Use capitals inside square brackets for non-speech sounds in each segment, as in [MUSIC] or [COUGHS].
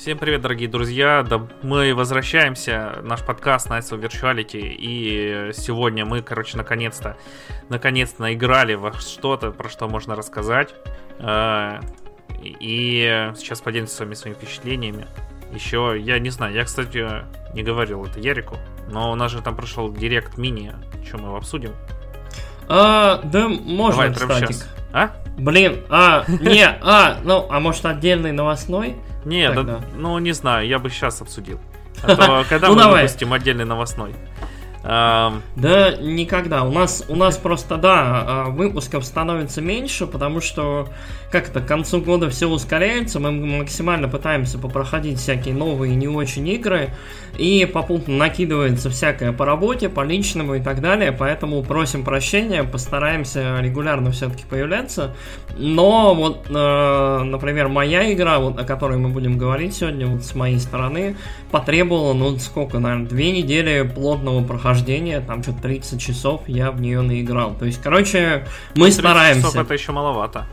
Всем привет, дорогие друзья! Да, мы возвращаемся, наш подкаст Nights of Virtuality, и сегодня мы, короче, наконец-то, наконец-то наиграли во что-то, про что можно рассказать. Э, и сейчас поделимся с вами своими впечатлениями. Еще, я не знаю, я, кстати, не говорил это Ярику, но у нас же там прошел директ мини, что мы его обсудим. А, да, можно, Давай, кстати. А? Блин, а, не, а, ну, а может отдельный новостной? Не, да, ну не знаю, я бы сейчас обсудил. [LAUGHS] А то, когда ну, мы давай. выпустим отдельный новостной? Да, никогда. У нас, у нас просто, да, а, выпусков становится меньше, потому что как-то к концу года все ускоряется, мы максимально пытаемся попроходить всякие новые не очень игры, и попутно накидывается всякое по работе, по личному и так далее, поэтому просим прощения, постараемся регулярно все-таки появляться. Но вот, э, например, моя игра, вот, о которой мы будем говорить сегодня, вот с моей стороны, потребовала, ну, сколько, наверное, две недели плотного прохождения прохождения, там что-то 30 часов я в нее наиграл. То есть, короче, мы 30 стараемся. часов это еще маловато.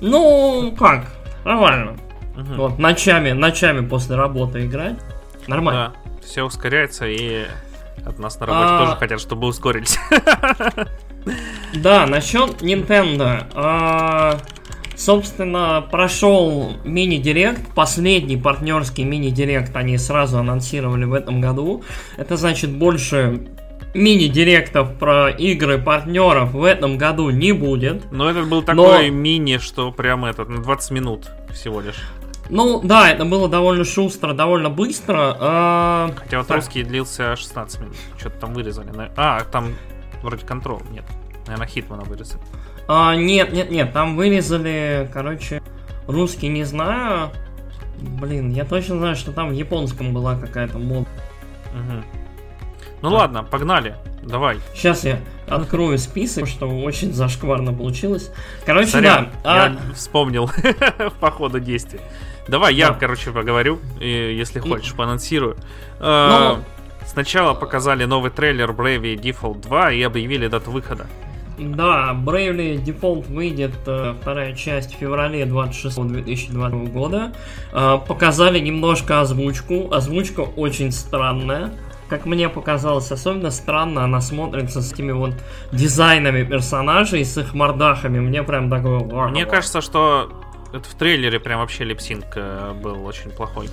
Ну, как, нормально. Угу. Вот, ночами, ночами после работы играть. Нормально. Да, все ускоряется и от нас на работе а... тоже хотят, чтобы ускорились. [LAUGHS] Да, насчет Nintendo. А... Собственно, прошел мини-директ, последний партнерский мини-директ они сразу анонсировали в этом году. Это значит больше мини-директов про игры партнеров в этом году не будет. Но этот был такой но... мини, что прям этот, на 20 минут всего лишь. Ну, да, это было довольно шустро, довольно быстро. А... Хотя вот так. русский длился 16 минут. Что-то там вырезали. А, там вроде контрол, нет. Наверное, Хитмана вырезали. А, нет, нет, нет, там вырезали, короче, русский не знаю. Блин, я точно знаю, что там в японском была какая-то мод. Угу. Ну ладно, погнали. Давай. Сейчас я открою список, что очень зашкварно получилось. Короче, Сорян, да. Я а... вспомнил [LAUGHS] по ходу действия. Давай я, да. короче, поговорю, если хочешь, поанонсирую. А, ну... Сначала показали новый трейлер Bravely Default 2 и объявили дату выхода. Да, Bravely Default выйдет э, вторая часть в феврале 26 2020 года. Э, показали немножко озвучку. Озвучка очень странная. Как мне показалось, особенно странно она смотрится с этими вот дизайнами персонажей, с их мордахами. Мне прям такое... Мне кажется, что это в трейлере прям вообще липсинг э, был очень плохой.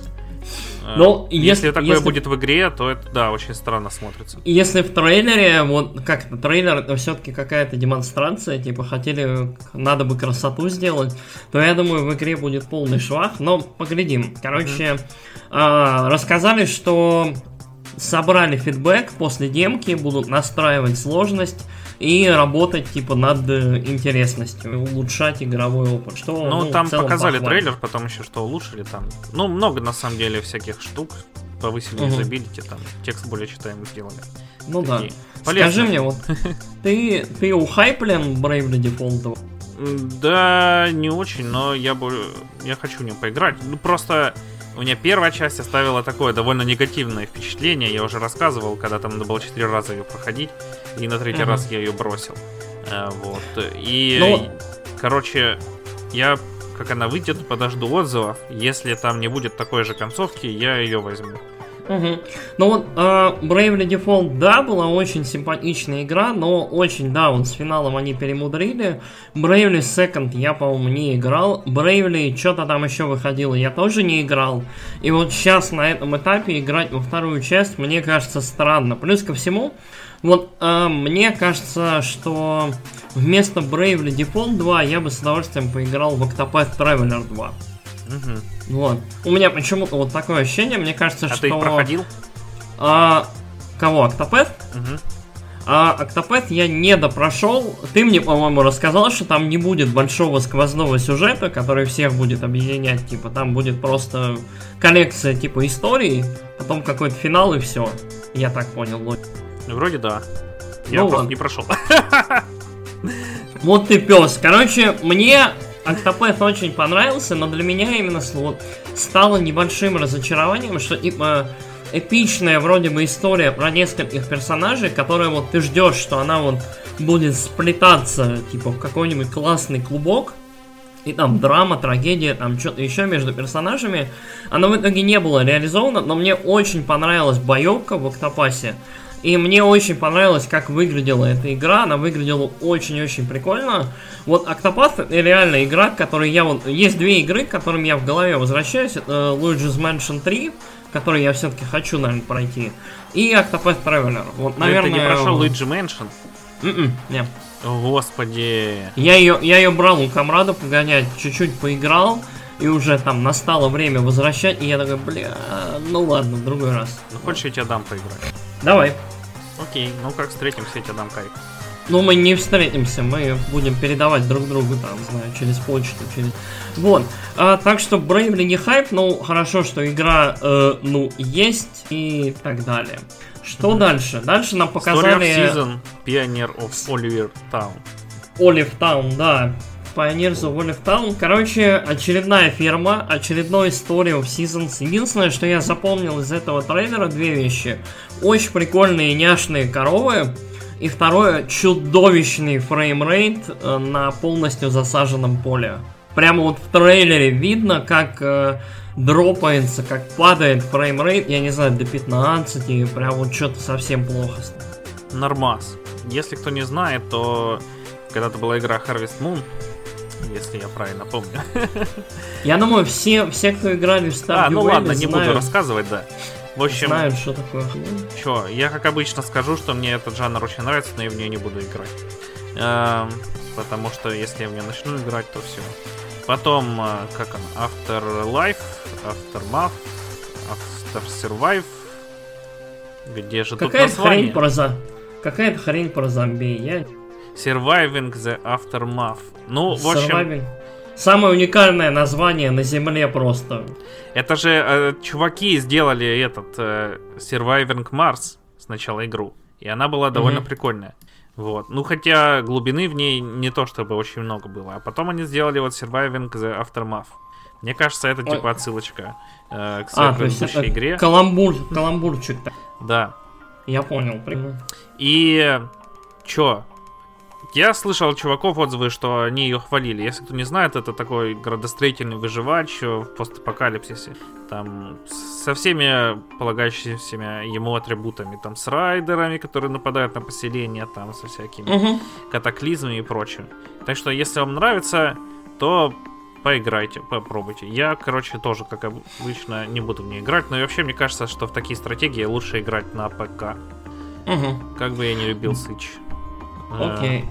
Э, ну, если, если такое если... будет в игре, то это, да, очень странно смотрится. Если в трейлере, вот как то трейлер это все-таки какая-то демонстрация, типа хотели, надо бы красоту сделать, то я думаю, в игре будет полный швах, но поглядим. Короче, mm-hmm. а, рассказали, что собрали фидбэк после демки, будут настраивать сложность и работать типа над э, интересностью, улучшать игровой опыт. Что, ну, ну там показали похвально. трейлер, потом еще что улучшили там. Ну, много на самом деле всяких штук. Повысили угу. юзабилити, там текст более читаемый сделали. Ну Такие. да. Полезные. Скажи мне, вот [LAUGHS] ты, ты ухайплен Bravely Default? Да, не очень, но я бы я хочу в нем поиграть. Ну просто у меня первая часть оставила такое довольно негативное впечатление. Я уже рассказывал, когда там надо было 4 раза ее проходить, и на третий uh-huh. раз я ее бросил. А, вот. И, ну... короче, я, как она выйдет, подожду отзывов. Если там не будет такой же концовки, я ее возьму. Угу. Ну вот э, Bravely Default, да, была очень симпатичная игра, но очень, да, вот с финалом они перемудрили. Bravely Second я, по-моему, не играл. Bravely что-то там еще выходило, я тоже не играл. И вот сейчас на этом этапе играть во вторую часть, мне кажется, странно. Плюс ко всему, вот э, мне кажется, что вместо Bravely Default 2 я бы с удовольствием поиграл в Octopath Traveler 2. Угу. Вот. У меня почему-то вот такое ощущение, мне кажется, а что... А ты их проходил? А, кого, Октопэд? Угу. А Октопэд я не допрошел. Ты мне, по-моему, рассказал, что там не будет большого сквозного сюжета, который всех будет объединять. Типа, там будет просто коллекция, типа, историй, потом какой-то финал и все. Я так понял. Вроде да. Я ну, просто ладно. не прошел. [LAUGHS] Вот ты пес. Короче, мне Октопэд очень понравился, но для меня именно вот, стало небольшим разочарованием, что типа эпичная вроде бы история про нескольких персонажей, которая вот ты ждешь, что она вот будет сплетаться типа в какой-нибудь классный клубок, и там драма, трагедия, там что-то еще между персонажами. Оно в итоге не было реализовано, но мне очень понравилась боевка в Октопасе. И мне очень понравилось, как выглядела эта игра. Она выглядела очень-очень прикольно. Вот Octopath реально игра, которой я вот... Есть две игры, к которым я в голове возвращаюсь. Это Luigi's Mansion 3, который я все-таки хочу, наверное, пройти. И Octopath Traveler. Вот, наверное... ты не прошел Luigi Mansion? Mm-mm, нет. Господи. Я ее, я ее брал у комрада погонять, чуть-чуть поиграл, и уже там настало время возвращать, и я такой, бля, ну ладно, в другой раз. Ну хочешь, я тебе дам поиграть? Давай. Окей, ну как встретимся, я тебе дам кайф. Ну, мы не встретимся, мы будем передавать друг другу, там, знаю, через почту, через... Вот. А, так что Bravely не хайп, но хорошо, что игра, э, ну, есть и так далее. Что mm-hmm. дальше? Дальше нам показали... Story of Season, Pioneer of Oliver Town. Olive Town, да. Pioneers of Olive Town. Короче, очередная ферма, очередной Story of Seasons. Единственное, что я запомнил из этого трейлера, две вещи. Очень прикольные няшные коровы. И второе, чудовищный framerate э, на полностью засаженном поле. Прямо вот в трейлере видно, как э, дропается, как падает фреймрейт, я не знаю, до 15, и прям вот что-то совсем плохо. Нормас. Если кто не знает, то когда-то была игра Harvest Moon, если я правильно помню. [LAUGHS] Я думаю, все, все кто играли в Stardew А, ну ладно, не буду рассказывать, да. В общем, знают, что такое Чё, я как обычно скажу, что мне этот жанр очень нравится, но я в нее не буду играть. Эм, потому что если я в нее начну играть, то все. Потом, э, как он, Afterlife, Aftermath, After Survive. Где же Какая тут название? Хрень про за... Какая-то хрень про зомби, я... Surviving the Aftermath. Ну, в общем... Surviving. Самое уникальное название на Земле просто. Это же э, чуваки сделали этот э, Surviving Mars сначала игру. И она была довольно mm-hmm. прикольная. Вот. Ну, хотя глубины в ней не то чтобы очень много было. А потом они сделали вот Surviving the Aftermath. Мне кажется, это типа отсылочка э, к своей а, предыдущей игре. Каламбур, каламбурчик. Да. Я понял, прикольно. И чё? Я слышал от чуваков отзывы, что они ее хвалили. Если кто не знает, это такой градостроительный выживач в постапокалипсисе. Там со всеми полагающимися ему атрибутами. Там с райдерами, которые нападают на поселение, там со всякими угу. катаклизмами и прочим. Так что, если вам нравится, то поиграйте, попробуйте. Я, короче, тоже, как обычно, не буду в нее играть, но и вообще мне кажется, что в такие стратегии лучше играть на ПК. Угу. Как бы я не любил Switch. Окей.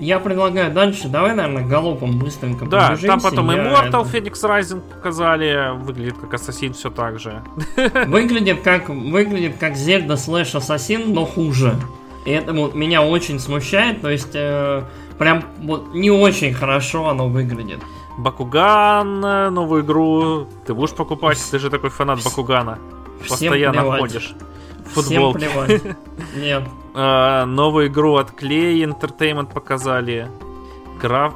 Я предлагаю дальше, давай, наверное, галопом быстренько Да, там потом Immortal это... Phoenix Rising показали, выглядит как Ассасин все так же. [LAUGHS] Выглядит как, выглядит как Зельда слэш Ассасин, но хуже. И это вот меня очень смущает, то есть э, прям вот не очень хорошо оно выглядит. Бакуган, новую игру, ты будешь покупать, ты же такой фанат Бакугана. Постоянно плевать. ходишь футболки. Всем плевать. Нет. А, новую игру от Clay Entertainment показали. Граф...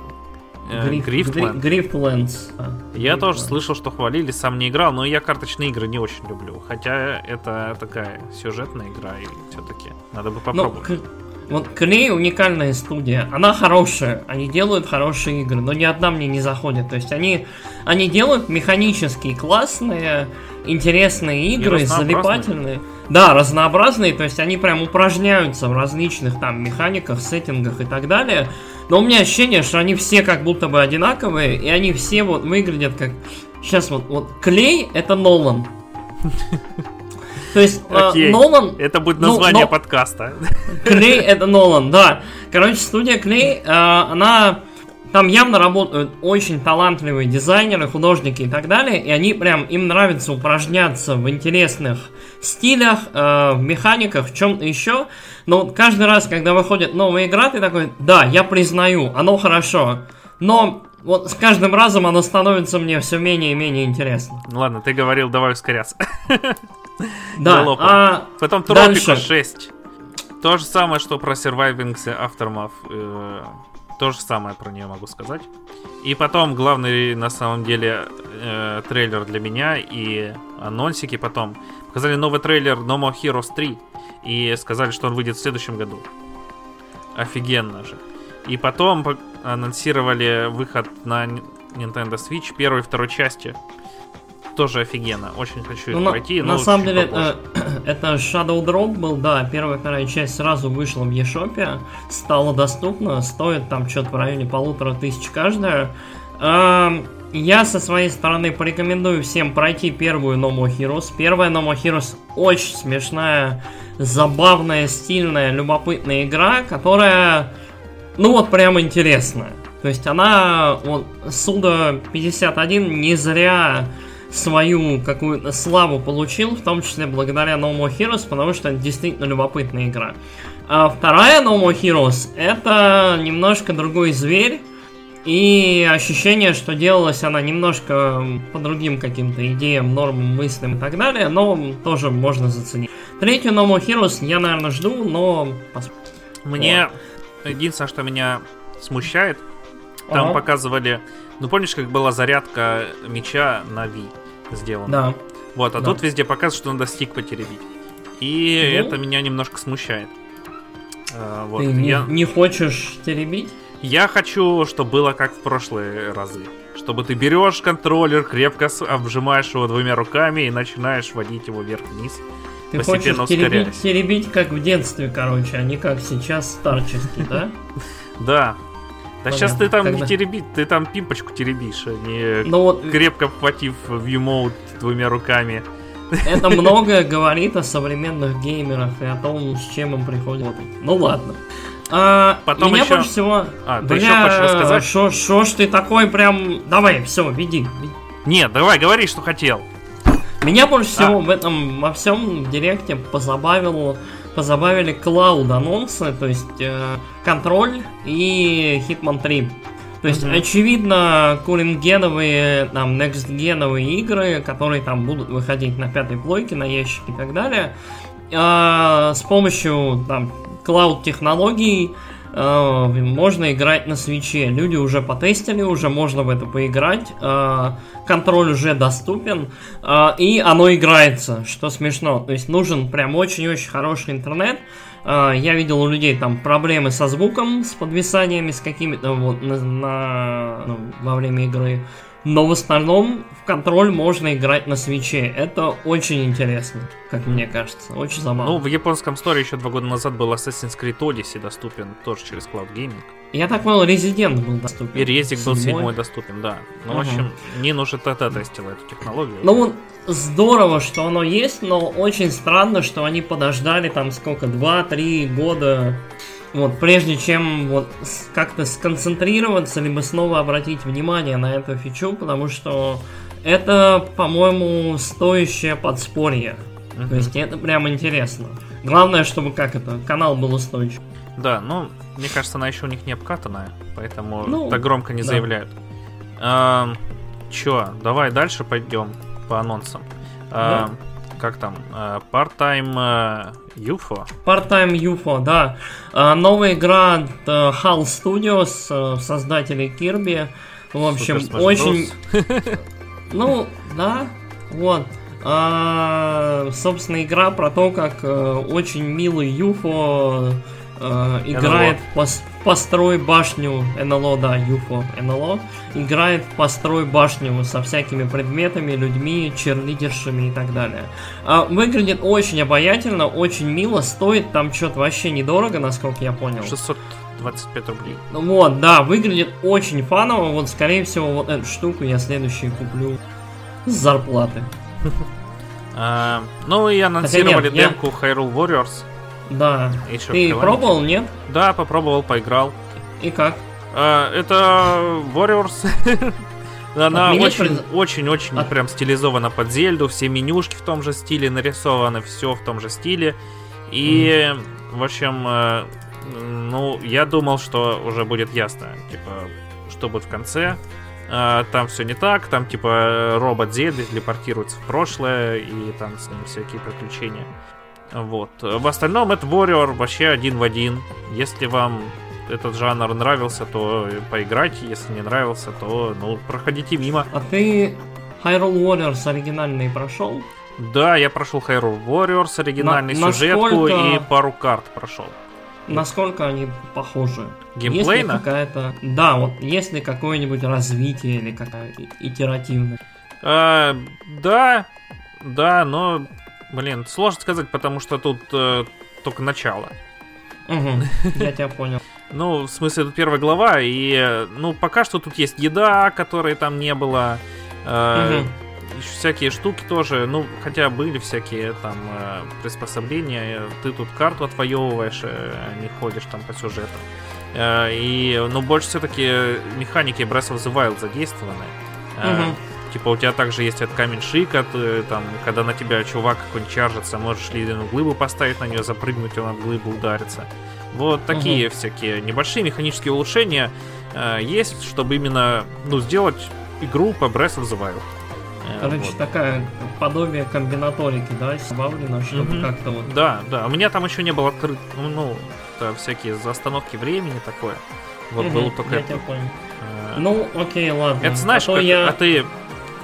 Грифлендс. Э, я тоже слышал, что хвалили, сам не играл, но я карточные игры не очень люблю. Хотя это такая сюжетная игра, и все-таки надо бы ну, попробовать. Вот Клей уникальная студия. Она хорошая. Они делают хорошие игры, но ни одна мне не заходит. То есть они, они делают механические, классные, интересные игры, залипательные. Да, разнообразные. То есть они прям упражняются в различных там механиках, сеттингах и так далее. Но у меня ощущение, что они все как будто бы одинаковые, и они все вот выглядят как... Сейчас вот, вот Клей это Нолан. [LAUGHS] То есть э, Нолан... Это будет ну, название ну, подкаста. Клей это Нолан, да. Короче, студия Клей, э, она... Там явно работают очень талантливые дизайнеры, художники и так далее, и они прям, им нравится упражняться в интересных стилях, э, в механиках, в чем-то еще. Но вот каждый раз, когда выходит новая игра, ты такой, да, я признаю, оно хорошо. Но вот с каждым разом оно становится мне все менее и менее интересно. Ну ладно, ты говорил, давай ускоряться. [LAUGHS] Да, а Потом Тропика 6. То же самое, что про Surviving Aftermath. То же самое про нее могу сказать. И потом главный, на самом деле, э, трейлер для меня и анонсики потом. Показали новый трейлер No More Heroes 3. И сказали, что он выйдет в следующем году. Офигенно же. И потом анонсировали выход на Nintendo Switch первой и второй части. Тоже офигенно. Очень хочу ну, пройти. На, на самом деле, это, [CLEARS THROAT] это Shadow Drop был, да, первая вторая часть сразу вышла в eShop, стала доступна, стоит там что-то в районе полутора тысяч каждая. Я со своей стороны порекомендую всем пройти первую No More Heroes. Первая No More Heroes очень смешная, забавная, стильная, любопытная игра, которая, ну вот прям интересная. То есть она, вот, Суда 51 не зря свою какую-то славу получил, в том числе благодаря No More Heroes, потому что это действительно любопытная игра. А вторая No More Heroes это немножко другой зверь, и ощущение, что делалась она немножко по другим каким-то идеям, нормам, мыслям и так далее, но тоже можно заценить. Третью No More Heroes я, наверное, жду, но посмотрим. Мне вот. единственное, что меня смущает, там ага. показывали, ну помнишь, как была зарядка меча на Wii сделана? Да. Вот, а да. тут везде показывают, что надо стик потеребить. И ну? это меня немножко смущает. А, вот, Ты не, я... не хочешь теребить? Я хочу, чтобы было как в прошлые разы. Чтобы ты берешь контроллер, крепко обжимаешь его двумя руками и начинаешь водить его вверх-вниз. Ты хочешь теребить, теребить как в детстве, короче, а не как сейчас старческий, да? [LAUGHS] Да. Да сейчас ты там не теребить, ты там пимпочку теребишь, а не ну крепко обхватив View двумя руками. Это [LAUGHS] многое говорит о современных геймерах и о том, с чем им приходят. Ну ладно. А, Потом меня еще... больше всего... А, ты Бля, еще хочешь рассказать? Шо, шо ж ты такой прям... Давай, все, веди. Нет, давай, говори, что хотел. Меня больше а. всего в этом во всем директе позабавило, позабавили клауд анонсы, то есть э, контроль и Hitman 3. То есть, mm-hmm. очевидно, курингеновые, там, некстгеновые игры, которые там будут выходить на пятой плойке, на ящике и так далее, э, с помощью там клауд-технологий можно играть на свече. Люди уже потестили, уже можно в это поиграть. Э, контроль уже доступен. Э, и оно играется, что смешно. То есть нужен прям очень-очень хороший интернет. Э, я видел у людей там проблемы со звуком, с подвисаниями, с какими-то вот на, на, ну, во время игры. Но в основном в контроль можно играть на свече. Это очень интересно, как мне кажется. Очень забавно. Ну, в японском сторе еще два года назад был Assassin's Creed Odyssey доступен тоже через Cloud Gaming. Я так понял, Resident был доступен. И Резик был седьмой доступен, да. Ну, угу. в общем, Нин уже тогда тестил эту технологию. Ну, здорово, что оно есть, но очень странно, что они подождали там сколько, 2-3 года вот, прежде чем вот как-то сконцентрироваться, либо снова обратить внимание на эту фичу, потому что это, по-моему, стоящее подспорье. Uh-huh. То есть это прям интересно. Главное, чтобы как это, канал был устойчив. Да, ну, мне кажется, она еще у них не обкатанная, поэтому ну, так громко не да. заявляют. А, чё, давай дальше пойдем по анонсам. А, как там, э, Part-Time э, UFO? Part-Time UFO, да. Э, новая игра от HAL Studios, создателей Kirby. В общем, очень... [LAUGHS] Ну, да, вот. А, собственно, игра про то, как очень милый UFO э, играет в, пос построй башню НЛО, да, ЮФО НЛО, играет построй башню со всякими предметами, людьми, черлидершами и так далее. А, выглядит очень обаятельно, очень мило, стоит там что-то вообще недорого, насколько я понял. 625 рублей. Ну вот, да, выглядит очень фаново, вот скорее всего вот эту штуку я следующий куплю с зарплаты. [LAUGHS] А, ну и анонсировали демку Hyrule Warriors. Да. Еще Ты пробовал, нет? Да, попробовал, поиграл. И как? А, это Warriors. [LAUGHS] Она очень, очень, очень От... прям стилизована под Зельду, все менюшки в том же стиле нарисованы, все в том же стиле. И, mm. в общем, э, ну, я думал, что уже будет ясно, типа, что будет в конце. А, там все не так, там, типа, робот Зельды телепортируется в прошлое, и там с ним всякие приключения. Вот. В остальном это Warrior вообще один в один. Если вам этот жанр нравился, то поиграйте. Если не нравился, то ну, проходите мимо. А ты Hyrule Warriors оригинальный прошел? Да, я прошел Hyrule Warriors, оригинальный на, сюжетку насколько... и пару карт прошел. насколько они похожи. Геймплейно? Есть какая-то... Да, вот есть ли какое-нибудь развитие или какая итеративность? А, да, да, но, блин, сложно сказать, потому что тут э, только начало. Угу, [LAUGHS] я тебя понял. Ну, в смысле, это первая глава, и, ну, пока что тут есть еда, которой там не было, э, еще всякие штуки тоже, ну, хотя были всякие там э, приспособления, ты тут карту отвоевываешь, э, не ходишь там по сюжету. Э, и, ну, больше все-таки механики Breath of the Wild задействованы. Э, угу. Типа у тебя также есть этот камень шика, ты, там, когда на тебя чувак какой-нибудь чаржится, можешь ледяную глыбу поставить на нее, запрыгнуть, он от глыбы ударится. Вот такие угу. всякие небольшие механические улучшения э, есть, чтобы именно ну, сделать игру по Breath of the Wild. Э, Короче, вот. такая подобие комбинаторики, да, добавлено, чтобы mm-hmm. как-то вот... Да, да. У меня там еще не было открыт, ну, это всякие остановки времени такое. Вот mm-hmm. было только... Я тебя понял. Э... Ну, окей, ладно. Это знаешь, а, как... я... а ты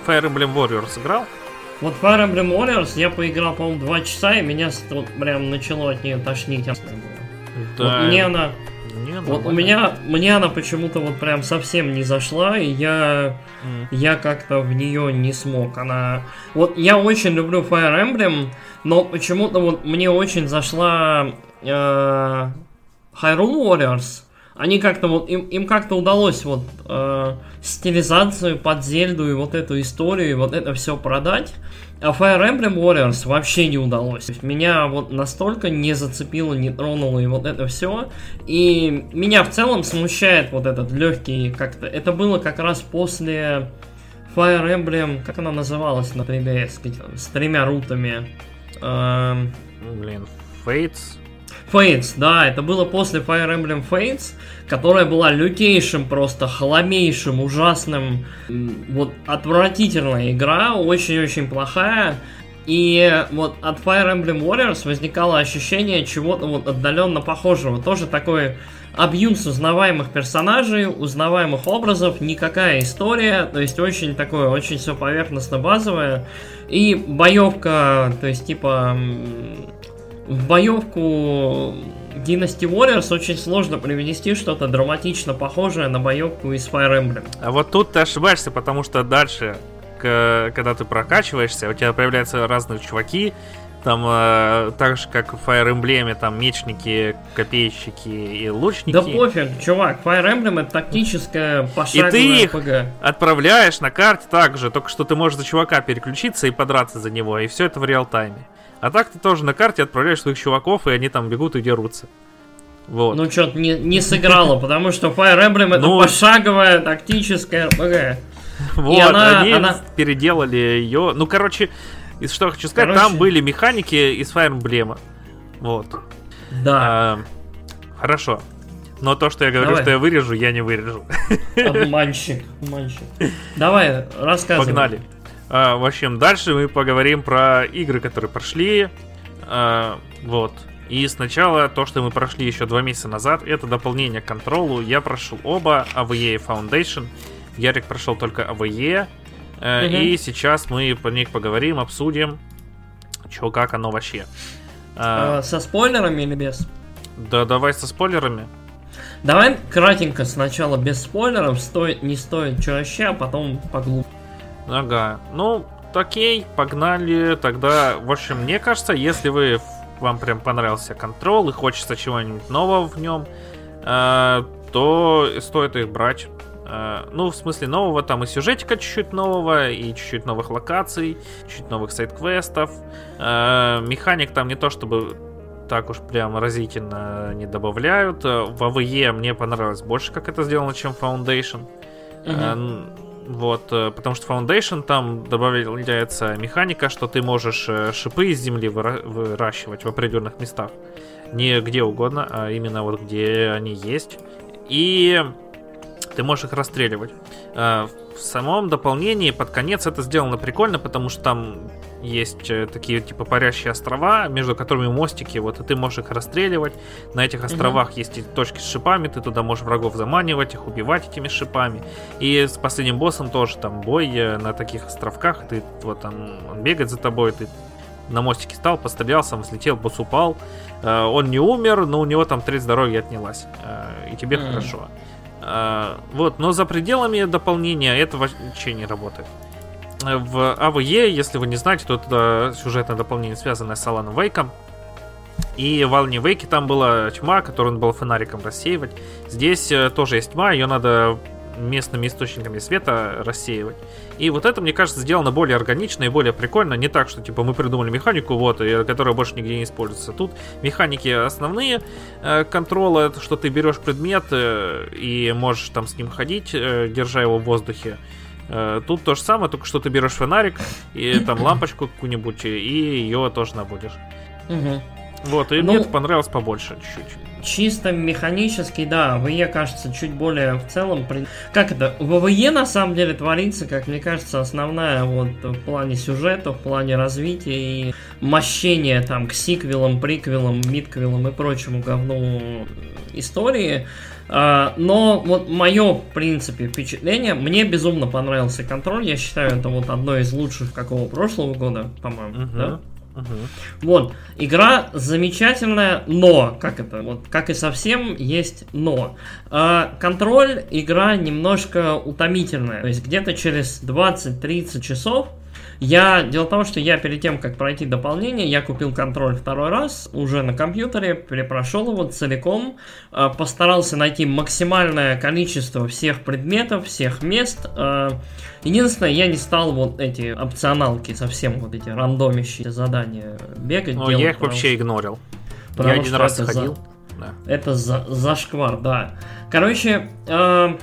Fire Emblem Warriors играл? Вот Fire Emblem Warriors я поиграл, по-моему, два часа, и меня вот прям начало от нее тошнить. Да. Вот мне она... Не, вот у меня, мне она почему-то вот прям совсем не зашла, и я, mm. я как-то в нее не смог. Она, вот я очень люблю Fire Emblem, но почему-то вот мне очень зашла э, Hyrule Warriors. Они как-то вот им, им как-то удалось вот э, стилизацию под Зельду и вот эту историю и вот это все продать. А Fire Emblem Warriors вообще не удалось. Меня вот настолько не зацепило, не тронуло и вот это все. И меня в целом смущает вот этот легкий как-то. Это было как раз после Fire Emblem, как она называлась на 3DS, с тремя рутами. Эм... Блин, Fates? Fates, да, это было после Fire Emblem Fates, которая была лютейшим, просто хламейшим, ужасным, вот отвратительная игра, очень-очень плохая. И вот от Fire Emblem Warriors возникало ощущение чего-то вот отдаленно похожего. Тоже такой абьюз узнаваемых персонажей, узнаваемых образов, никакая история, то есть очень такое, очень все поверхностно-базовое. И боевка, то есть типа в боевку Dynasty Warriors очень сложно привнести что-то драматично похожее на боевку из Fire Emblem. А вот тут ты ошибаешься, потому что дальше, когда ты прокачиваешься, у тебя появляются разные чуваки, там э, так же, как в Fire Emblem, там мечники, копейщики и лучники. Да пофиг, чувак, Fire Emblem это тактическая пошаговая И ты их RPG. отправляешь на карте также, только что ты можешь за чувака переключиться и подраться за него, и все это в реал-тайме. А так ты тоже на карте отправляешь своих чуваков, и они там бегут и дерутся. Вот. Ну, что-то не, не сыграло, потому что Fire Emblem это ну, пошаговая тактическая RPG. [LAUGHS] Вот, она, они она... переделали ее. Ну, короче, из что хочу сказать, короче... там были механики из Fire Emblem. Вот. Да. А, хорошо. Но то, что я говорю, Давай. что я вырежу, я не вырежу. Обманщик, обманщик. Давай, рассказывай. Погнали. А, в общем, дальше мы поговорим про игры, которые прошли. А, вот. И сначала то, что мы прошли еще два месяца назад, это дополнение к контролу. Я прошел оба, AVE и Foundation. Ярик прошел только AVE. Э, угу. И сейчас мы по них поговорим, обсудим, что как оно вообще. А, со спойлерами или без? Да, давай со спойлерами. Давай кратенько сначала без спойлеров, стоит, не стоит, что вообще, а потом поглубже. Ага. Ну, окей, погнали. Тогда, в общем, мне кажется, если вы вам прям понравился контрол и хочется чего-нибудь нового в нем, э, то стоит их брать. Э, ну, в смысле нового, там и сюжетика чуть-чуть нового, и чуть-чуть новых локаций, чуть новых сайт-квестов. Э, механик там не то чтобы так уж прям разительно не добавляют. В AVE мне понравилось больше, как это сделано, чем Foundation. Mm-hmm. Вот, э, потому что Foundation там добавляется механика, что ты можешь э, шипы из земли выра- выращивать в определенных местах. Не где угодно, а именно вот где они есть. И ты можешь их расстреливать. Э, в самом дополнении под конец это сделано прикольно, потому что там есть э, такие типа парящие острова, между которыми мостики, вот, и ты можешь их расстреливать. На этих островах mm-hmm. есть точки с шипами, ты туда можешь врагов заманивать, их убивать этими шипами. И с последним боссом тоже там бой э, на таких островках, ты вот там он бегает за тобой, ты на мостике стал, пострелял, сам взлетел, босс упал. Э, он не умер, но у него там треть здоровья отнялась. И тебе mm. хорошо. Э, вот, но за пределами дополнения это вообще не работает. В АВЕ, если вы не знаете, то это сюжетное дополнение, связанное с Аланом Вейком. И в Алане Вейке там была тьма, которую он был фонариком рассеивать. Здесь тоже есть тьма, ее надо местными источниками света рассеивать. И вот это, мне кажется, сделано более органично и более прикольно. Не так, что типа мы придумали механику, вот, и, которая больше нигде не используется. Тут механики основные э, контрола, это что ты берешь предмет э, и можешь там с ним ходить, э, держа его в воздухе. Тут то же самое, только что ты берешь фонарик и там [LAUGHS] лампочку какую-нибудь, и ее тоже. Угу. Вот, и ну, мне это понравилось побольше чуть-чуть. Чисто механически, да, ВЕ кажется чуть более в целом... Как это? В ВЕ на самом деле творится, как мне кажется, основная вот в плане сюжета, в плане развития и мощения там к сиквелам, приквелам, мидквелам и прочему говну истории. Uh, но вот мое, в принципе, впечатление, мне безумно понравился контроль. Я считаю, это вот одно из лучших какого прошлого года, по-моему, uh-huh. да? Угу. Вот, игра замечательная, но, как это, вот, как и совсем, есть но. А, контроль, игра немножко утомительная, то есть где-то через 20-30 часов я, дело в том, что я перед тем, как пройти дополнение, я купил контроль второй раз, уже на компьютере, перепрошел его целиком, э, постарался найти максимальное количество всех предметов, всех мест. Э, единственное, я не стал вот эти опционалки, совсем вот эти рандомящие задания бегать. Ну, я их вообще игнорил. Я один раз ходил. За... Да. Это за... зашквар, да. Короче, э,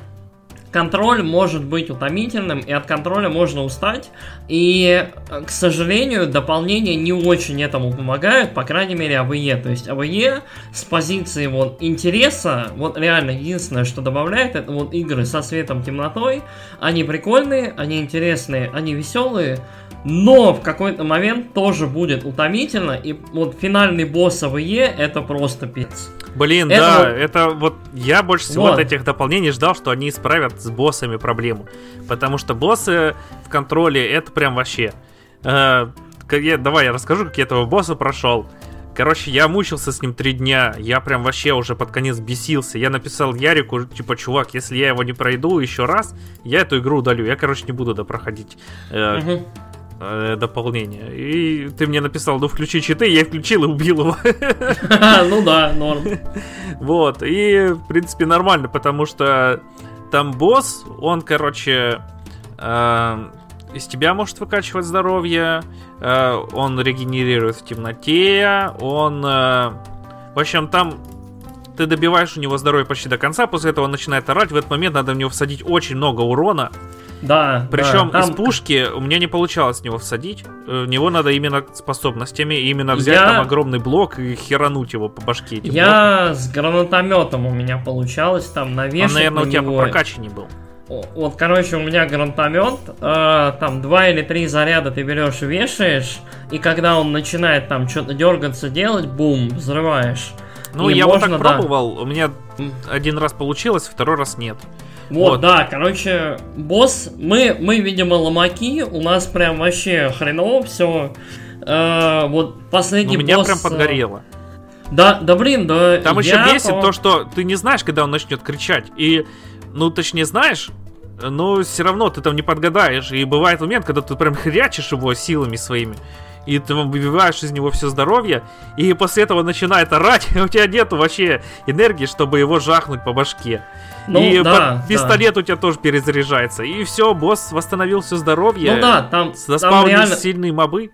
контроль может быть утомительным, и от контроля можно устать. И, к сожалению, дополнения не очень этому помогают, по крайней мере, АВЕ. То есть АВЕ с позиции вот интереса, вот реально единственное, что добавляет, это вот игры со светом темнотой. Они прикольные, они интересные, они веселые, но в какой-то момент тоже будет утомительно, и вот финальный босс АВЕ это просто пец. Блин, это да, это вот я больше всего вот. от этих дополнений ждал, что они исправят с боссами проблему. Потому что боссы в контроле это прям вообще. Э, я, давай я расскажу, как я этого босса прошел. Короче, я мучился с ним три дня. Я прям вообще уже под конец бесился. Я написал Ярику, типа, чувак, если я его не пройду еще раз, я эту игру удалю. Я, короче, не буду допроходить. Э, угу э, дополнение. И ты мне написал, ну включи читы, я включил и убил его. [LAUGHS] Ну да, норм. [LAUGHS] Вот, и в принципе нормально, потому что там босс, он, короче, э, из тебя может выкачивать здоровье, э, он регенерирует в темноте, он... В общем, там ты добиваешь у него здоровье почти до конца, после этого он начинает орать, в этот момент надо в него всадить очень много урона, да. Причем да, там... из пушки у меня не получалось в него всадить. В него надо именно способностями, именно взять я... там огромный блок и херануть его по башке. Я блоком. с гранатометом у меня получалось там навешать. Он, наверное, на у тебя него... по прокачанию был. Вот, короче, у меня гранатомет, э, там два или три заряда ты берешь, вешаешь, и когда он начинает там что-то дергаться делать, бум, взрываешь. Ну, и я можно, вот так да... пробовал, у меня один раз получилось, второй раз нет. Вот, вот, да, короче, босс, мы, мы, видимо, ломаки, у нас прям вообще хреново все. Э, вот последний ну, меня босс... прям э, подгорело. Да, да блин, да. Там еще бесит по... то, что ты не знаешь, когда он начнет кричать. И, ну, точнее, знаешь, но все равно ты там не подгадаешь. И бывает момент, когда ты прям хрячишь его силами своими и ты выбиваешь из него все здоровье, и после этого начинает орать, и [LAUGHS] у тебя нету вообще энергии, чтобы его жахнуть по башке. Ну, и да, пистолет да. у тебя тоже перезаряжается. И все, босс восстановил все здоровье. Ну да, там, там реально... сильные мобы.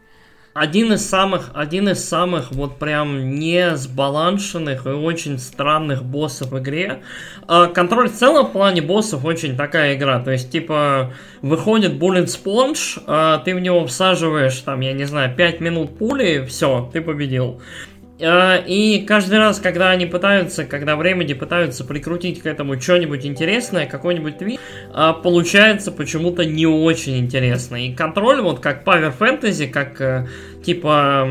Один из самых, один из самых вот прям не сбаланшенных и очень странных боссов в игре. А, контроль в целом в плане боссов очень такая игра. То есть, типа, выходит Bullet Sponge, а, ты в него всаживаешь, там, я не знаю, 5 минут пули, все, ты победил. Э, и каждый раз, когда они пытаются, когда в Remedy пытаются прикрутить к этому что-нибудь интересное, какой-нибудь твит, получается почему-то не очень интересно. И контроль, вот как Power Fantasy, как э, типа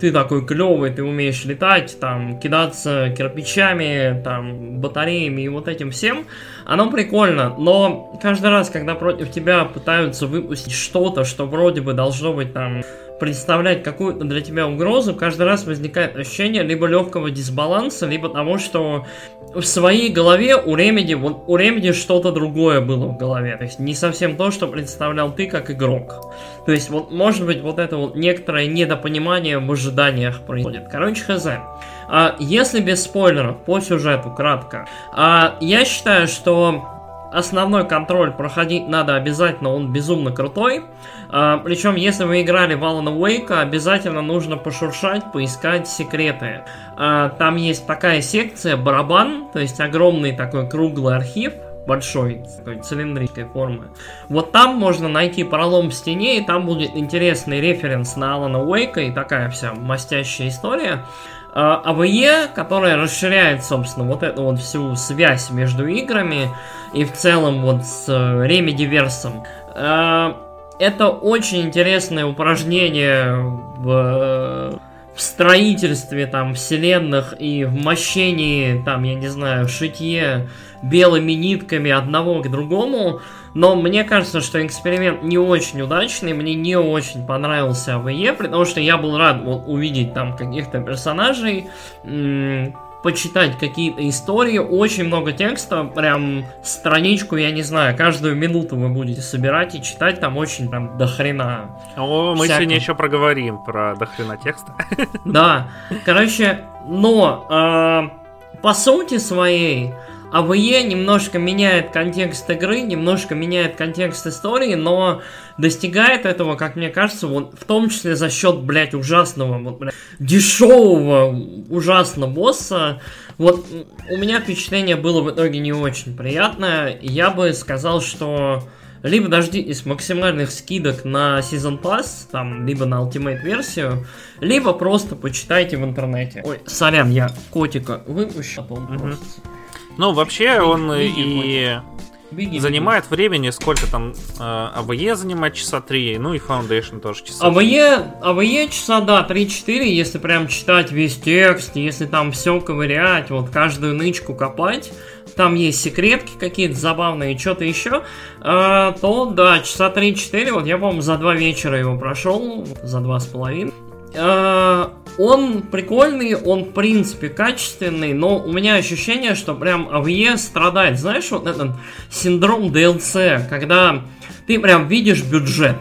ты такой клевый, ты умеешь летать, там, кидаться кирпичами, там, батареями и вот этим всем, оно прикольно, но каждый раз, когда против тебя пытаются выпустить что-то, что вроде бы должно быть там представлять какую-то для тебя угрозу, каждый раз возникает ощущение либо легкого дисбаланса, либо того, что в своей голове у Remedy, вот у Remedy что-то другое было в голове. То есть не совсем то, что представлял ты как игрок. То есть вот может быть вот это вот некоторое недопонимание в ожиданиях происходит. Короче, хз. А, если без спойлеров, по сюжету, кратко. А, я считаю, что основной контроль проходить надо обязательно, он безумно крутой. А, причем, если вы играли в Alan Wake, обязательно нужно пошуршать, поискать секреты. А, там есть такая секция барабан, то есть огромный такой круглый архив, большой, такой цилиндрической формы. Вот там можно найти пролом в стене, и там будет интересный референс на Алана Уэйка и такая вся мастящая история. АВЕ, которая расширяет, собственно, вот эту вот всю связь между играми и в целом вот с Ремедиверсом. А, это очень интересное упражнение в, в строительстве там вселенных и в мощении там, я не знаю, шитье белыми нитками одного к другому. Но мне кажется, что эксперимент не очень удачный, мне не очень понравился АВЕ, потому что я был рад вот, увидеть там каких-то персонажей, почитать какие-то истории, очень много текста, прям страничку, я не знаю, каждую минуту вы будете собирать и читать, там очень прям дохрена. О, мы всякого. сегодня еще проговорим про дохрена текста. Да, короче, но э, по сути своей АВЕ немножко меняет контекст игры, немножко меняет контекст истории, но достигает этого, как мне кажется, вот в том числе за счет, блядь, ужасного, вот, блядь, дешевого, ужасного босса. Вот у меня впечатление было в итоге не очень приятное. Я бы сказал, что либо дождитесь максимальных скидок на Season Pass, там, либо на Ultimate версию, либо просто почитайте в интернете. Ой, сорян, я котика выпущу, а угу. Ну, вообще он и Беги, занимает беги. времени, сколько там э, АВЕ занимает часа 3, ну и Foundation тоже часа АВЕ, АВЕ часа, да, 3-4, если прям читать весь текст, если там все ковырять, вот каждую нычку копать, там есть секретки какие-то забавные, что-то еще, э, то да, часа 3-4, вот я, по-моему, за два вечера его прошел, за два с половиной. Э, он прикольный, он в принципе качественный, но у меня ощущение, что прям АВЕ страдает. Знаешь, вот этот синдром DLC, когда ты прям видишь бюджет.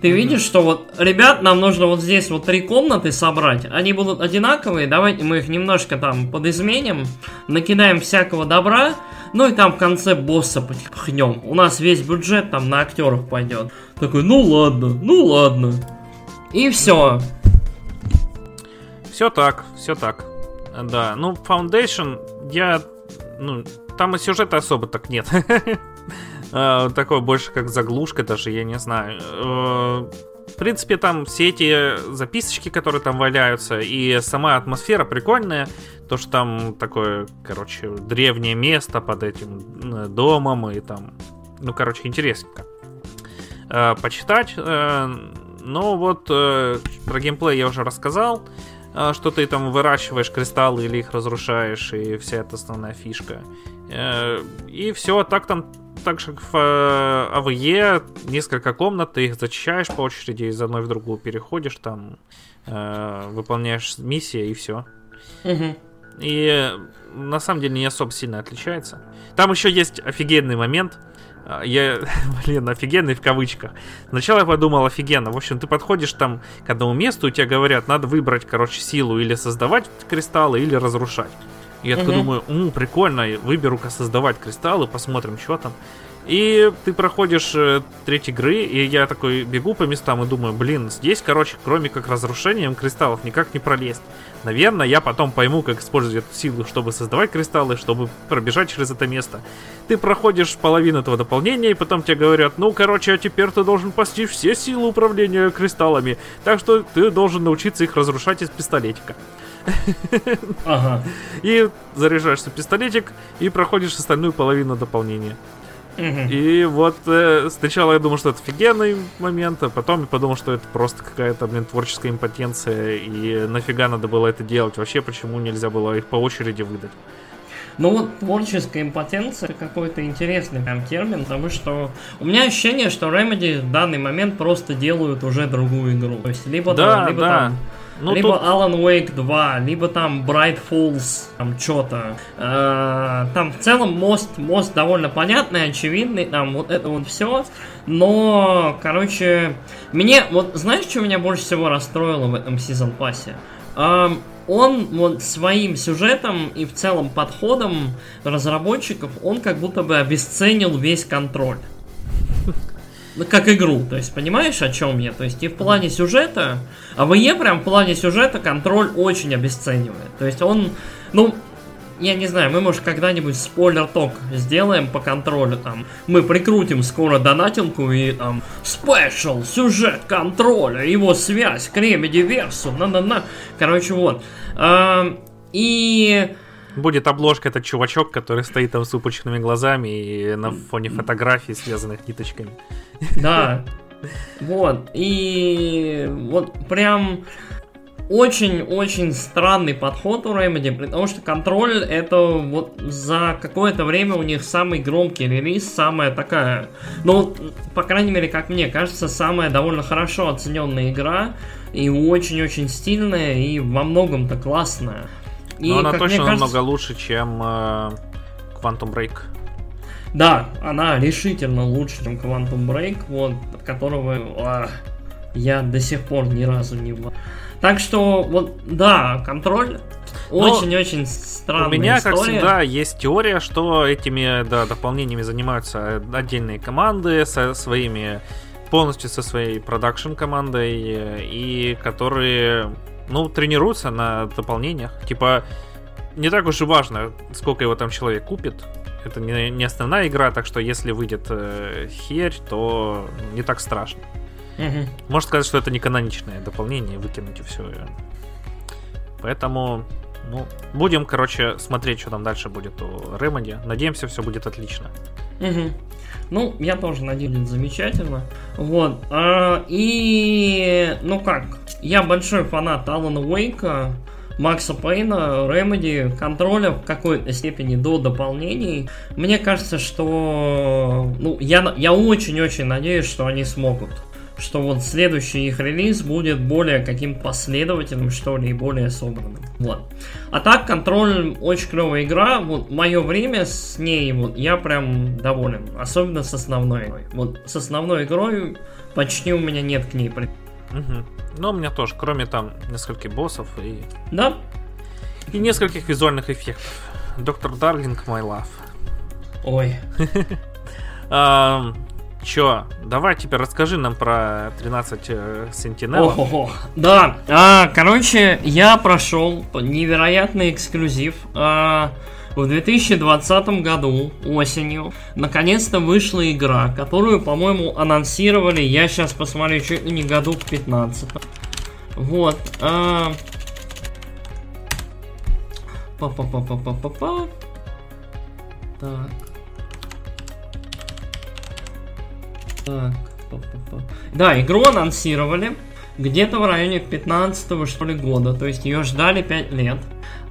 Ты видишь, что вот, ребят, нам нужно вот здесь вот три комнаты собрать. Они будут одинаковые, давайте мы их немножко там подизменим, накидаем всякого добра, ну и там в конце босса пхнем. У нас весь бюджет там на актеров пойдет. Такой, ну ладно, ну ладно. И все. Все так, все так. Да, ну, Foundation, я... Ну, там и сюжета особо так нет. [LAUGHS] А, такое больше как заглушка даже, я не знаю. Э, в принципе, там все эти записочки, которые там валяются, и сама атмосфера прикольная. То, что там такое, короче, древнее место под этим домом, и там, ну, короче, интересненько. Э, почитать. Э, ну, вот про геймплей я уже рассказал. А, что ты там выращиваешь кристаллы или их разрушаешь, и вся эта основная фишка. Э, и все, так там так же в э, АВЕ несколько комнат, ты их зачищаешь по очереди, из одной в другую переходишь, там э, выполняешь миссии и все. Угу. И на самом деле не особо сильно отличается. Там еще есть офигенный момент. А, я, [LAUGHS] блин, офигенный в кавычках. Сначала я подумал, офигенно. В общем, ты подходишь там к одному месту, и тебе говорят, надо выбрать, короче, силу или создавать кристаллы, или разрушать. И я угу. такой думаю, м, прикольно, выберу-ка создавать кристаллы, посмотрим, что там. И ты проходишь э, треть игры, и я такой бегу по местам и думаю, блин, здесь, короче, кроме как разрушением кристаллов, никак не пролезть. Наверное, я потом пойму, как использовать эту силу, чтобы создавать кристаллы, чтобы пробежать через это место. Ты проходишь половину этого дополнения, и потом тебе говорят, ну, короче, а теперь ты должен постичь все силы управления кристаллами, так что ты должен научиться их разрушать из пистолетика. Ага. И заряжаешься пистолетик и проходишь остальную половину дополнения. И вот э, сначала я думал, что это офигенный момент, а потом я подумал, что это просто какая-то, блин, творческая импотенция, и нафига надо было это делать? Вообще, почему нельзя было их по очереди выдать? Ну вот творческая импотенция какой-то интересный прям термин, потому что у меня ощущение, что Remedy в данный момент просто делают уже другую игру. То есть либо, да, там, либо да. там Ну, либо тут- Alan Wake 2, либо там Bright Falls, там что-то. там в целом мост, мост довольно понятный, очевидный, там вот это вот все. Но, короче, мне, вот знаешь, что меня больше всего расстроило в этом сезон пассе? Ам, он вот своим сюжетом и в целом подходом разработчиков, он как будто бы обесценил весь контроль. Ну, как игру, то есть понимаешь, о чем я? То есть и в плане сюжета, а в AWE прям в плане сюжета контроль очень обесценивает. То есть он, ну, я не знаю, мы, может, когда-нибудь spoiler talk сделаем по контролю, там, мы прикрутим скоро донатилку и, там, special, сюжет контроля, его связь к Remedy Verse у, на-на-на, короче, вот. А, и... Будет обложка этот чувачок, который стоит там с выпученными глазами и на фоне фотографий, связанных ниточками. Да. Вот. И вот прям очень-очень странный подход у Remedy, потому что контроль это вот за какое-то время у них самый громкий релиз, самая такая, ну, по крайней мере, как мне кажется, самая довольно хорошо оцененная игра, и очень-очень стильная, и во многом-то классная. И, Но она точно кажется- намного лучше, чем э, Quantum Break. Да, она решительно лучше, чем Quantum Break, вот, от которого а, я до сих пор ни разу не в... Так что, вот, да, контроль очень-очень странная У меня, как история. всегда, есть теория, что этими да, дополнениями занимаются отдельные команды со своими полностью со своей продакшн командой э, и которые ну тренируются на дополнениях. Типа не так уж и важно, сколько его там человек купит. Это не, не основная игра, так что если выйдет э, херь, то не так страшно. Мгм. Можно сказать, что это не каноничное дополнение, выкинуть и все. Поэтому, ну, будем, короче, смотреть, что там дальше будет у Ремоди. Надеемся, все будет отлично. Мгм. Ну, я тоже надеюсь, замечательно. Вот. а, и, ну как, я большой фанат Алана Уэйка, Макса Пейна, Ремеди, контроля в какой-то степени до дополнений. Мне кажется, что... Ну, я, я очень-очень надеюсь, что они смогут. Что вот следующий их релиз будет более каким последовательным, что ли, и более собранным. Вот. А так, контроль очень клевая игра. Вот мое время с ней, вот я прям доволен. Особенно с основной игрой. Вот с основной игрой почти у меня нет к ней. Мгм. Но у меня тоже, кроме там нескольких боссов и, Да, и нескольких визуальных эффектов. Доктор Дарлинг, my love. ой. [LAUGHS] Чё, давай теперь расскажи нам про 13 э, Сентинелов. Ого, да, а, короче, я прошел невероятный эксклюзив. А, в 2020 году, осенью, наконец-то вышла игра, которую, по-моему, анонсировали, я сейчас посмотрю, чуть ли не году в 15 Вот. а, Па-па-па-па-па-па-па. Так. Так, па-па-па. Да, игру анонсировали где-то в районе 15 что ли года, то есть ее ждали 5 лет.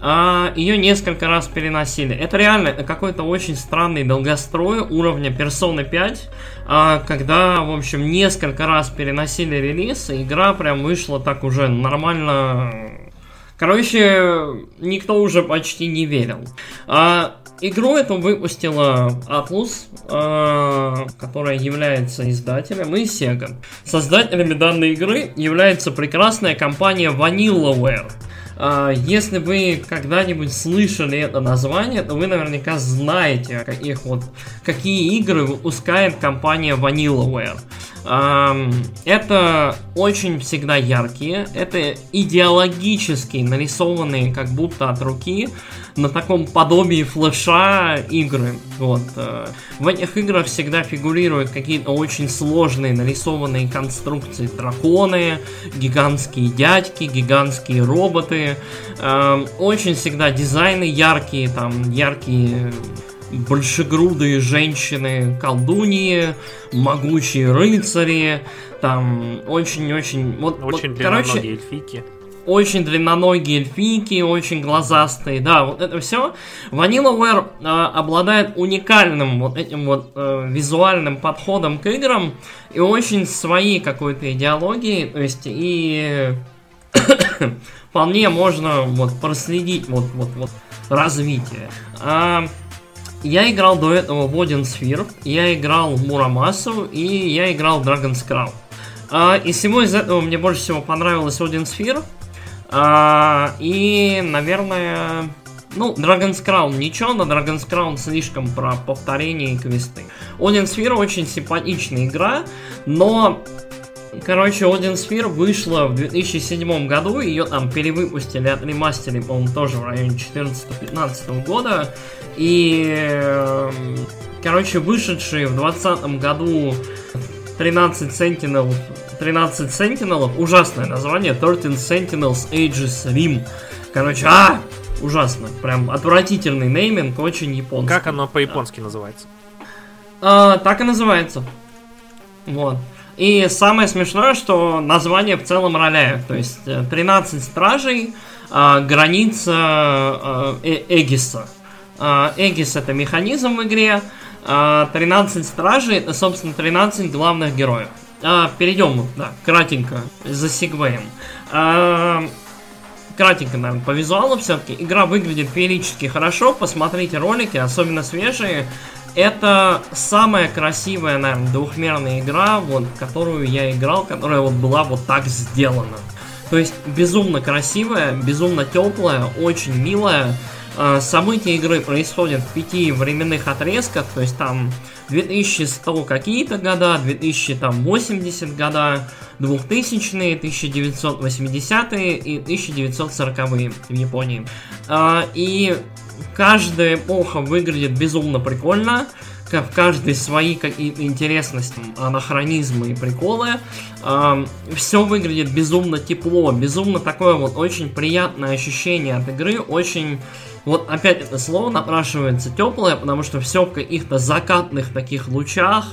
А, ее несколько раз переносили. Это реально какой-то очень странный долгострой уровня Persona 5, а, когда, в общем, несколько раз переносили релиз, и игра прям вышла так уже нормально Короче, никто уже почти не верил. А, игру эту выпустила Atlus, а, которая является издателем, и Sega. Создателями данной игры является прекрасная компания Vanillaware. А, Если вы когда-нибудь слышали это название, то вы наверняка знаете, каких вот, какие игры выпускает компания Vanillaware. Ам, Это очень всегда яркие, это идеологически нарисованные как будто от руки на таком подобии флеша игры. Вот. э, В этих играх всегда фигурируют какие-то очень сложные нарисованные конструкции. Драконы, гигантские дядьки, гигантские роботы. Эм, Очень всегда дизайны яркие, там яркие большегрудые женщины, колдуньи, могучие рыцари, там очень-очень... Вот, вот, Очень короче, длинноногие эльфики. Очень длинноногие эльфийки, очень глазастые, да, вот это все. VanillaWare э, обладает уникальным вот этим вот э, визуальным подходом к играм и очень своей какой-то идеологией, то есть и [COUGHS] вполне можно вот проследить вот вот вот развитие. А, я играл до этого в Один Sphere, я играл в Мурамасу и я играл в Dragon's Crown. А, из всего из этого мне больше всего понравилось Один Sphere. А, и, наверное, ну, Dragon's Crown ничего, но Dragon's Crown слишком про повторение и квесты. Один Sphere очень симпатичная игра, но Короче, Один Sphere вышла в 2007 году, ее там перевыпустили, отремастерили, по-моему, тоже в районе 14-15 года. И, короче, вышедшие в 2020 году 13 Sentinel 13 Sentinel, ужасное название, 13 Sentinels Ages Rim. Короче, а, ужасно, прям отвратительный нейминг, очень японский. Как оно по-японски да. называется? А, так и называется. Вот. И самое смешное, что название в целом роляет. То есть 13 э, стражей, а, граница а, э, Эгиса. А, Эгис это механизм в игре, а 13 стражей это, собственно, 13 главных героев. А, перейдем, да, кратенько, за. А, кратенько, наверное, по визуалу все-таки. Игра выглядит феерически хорошо, посмотрите ролики, особенно свежие. Это самая красивая, наверное, двухмерная игра, вот, которую я играл, которая вот была вот так сделана. То есть безумно красивая, безумно теплая, очень милая. А, события игры происходят в пяти временных отрезках, то есть там 2100 какие-то года, 2080 года, 2000-е, 1980-е и 1940-е в Японии. А, и каждая эпоха выглядит безумно прикольно, в каждой свои какие-то интересности, анахронизмы и приколы. Все выглядит безумно тепло, безумно такое вот очень приятное ощущение от игры, очень вот опять это слово напрашивается теплое, потому что все в каких-то закатных таких лучах,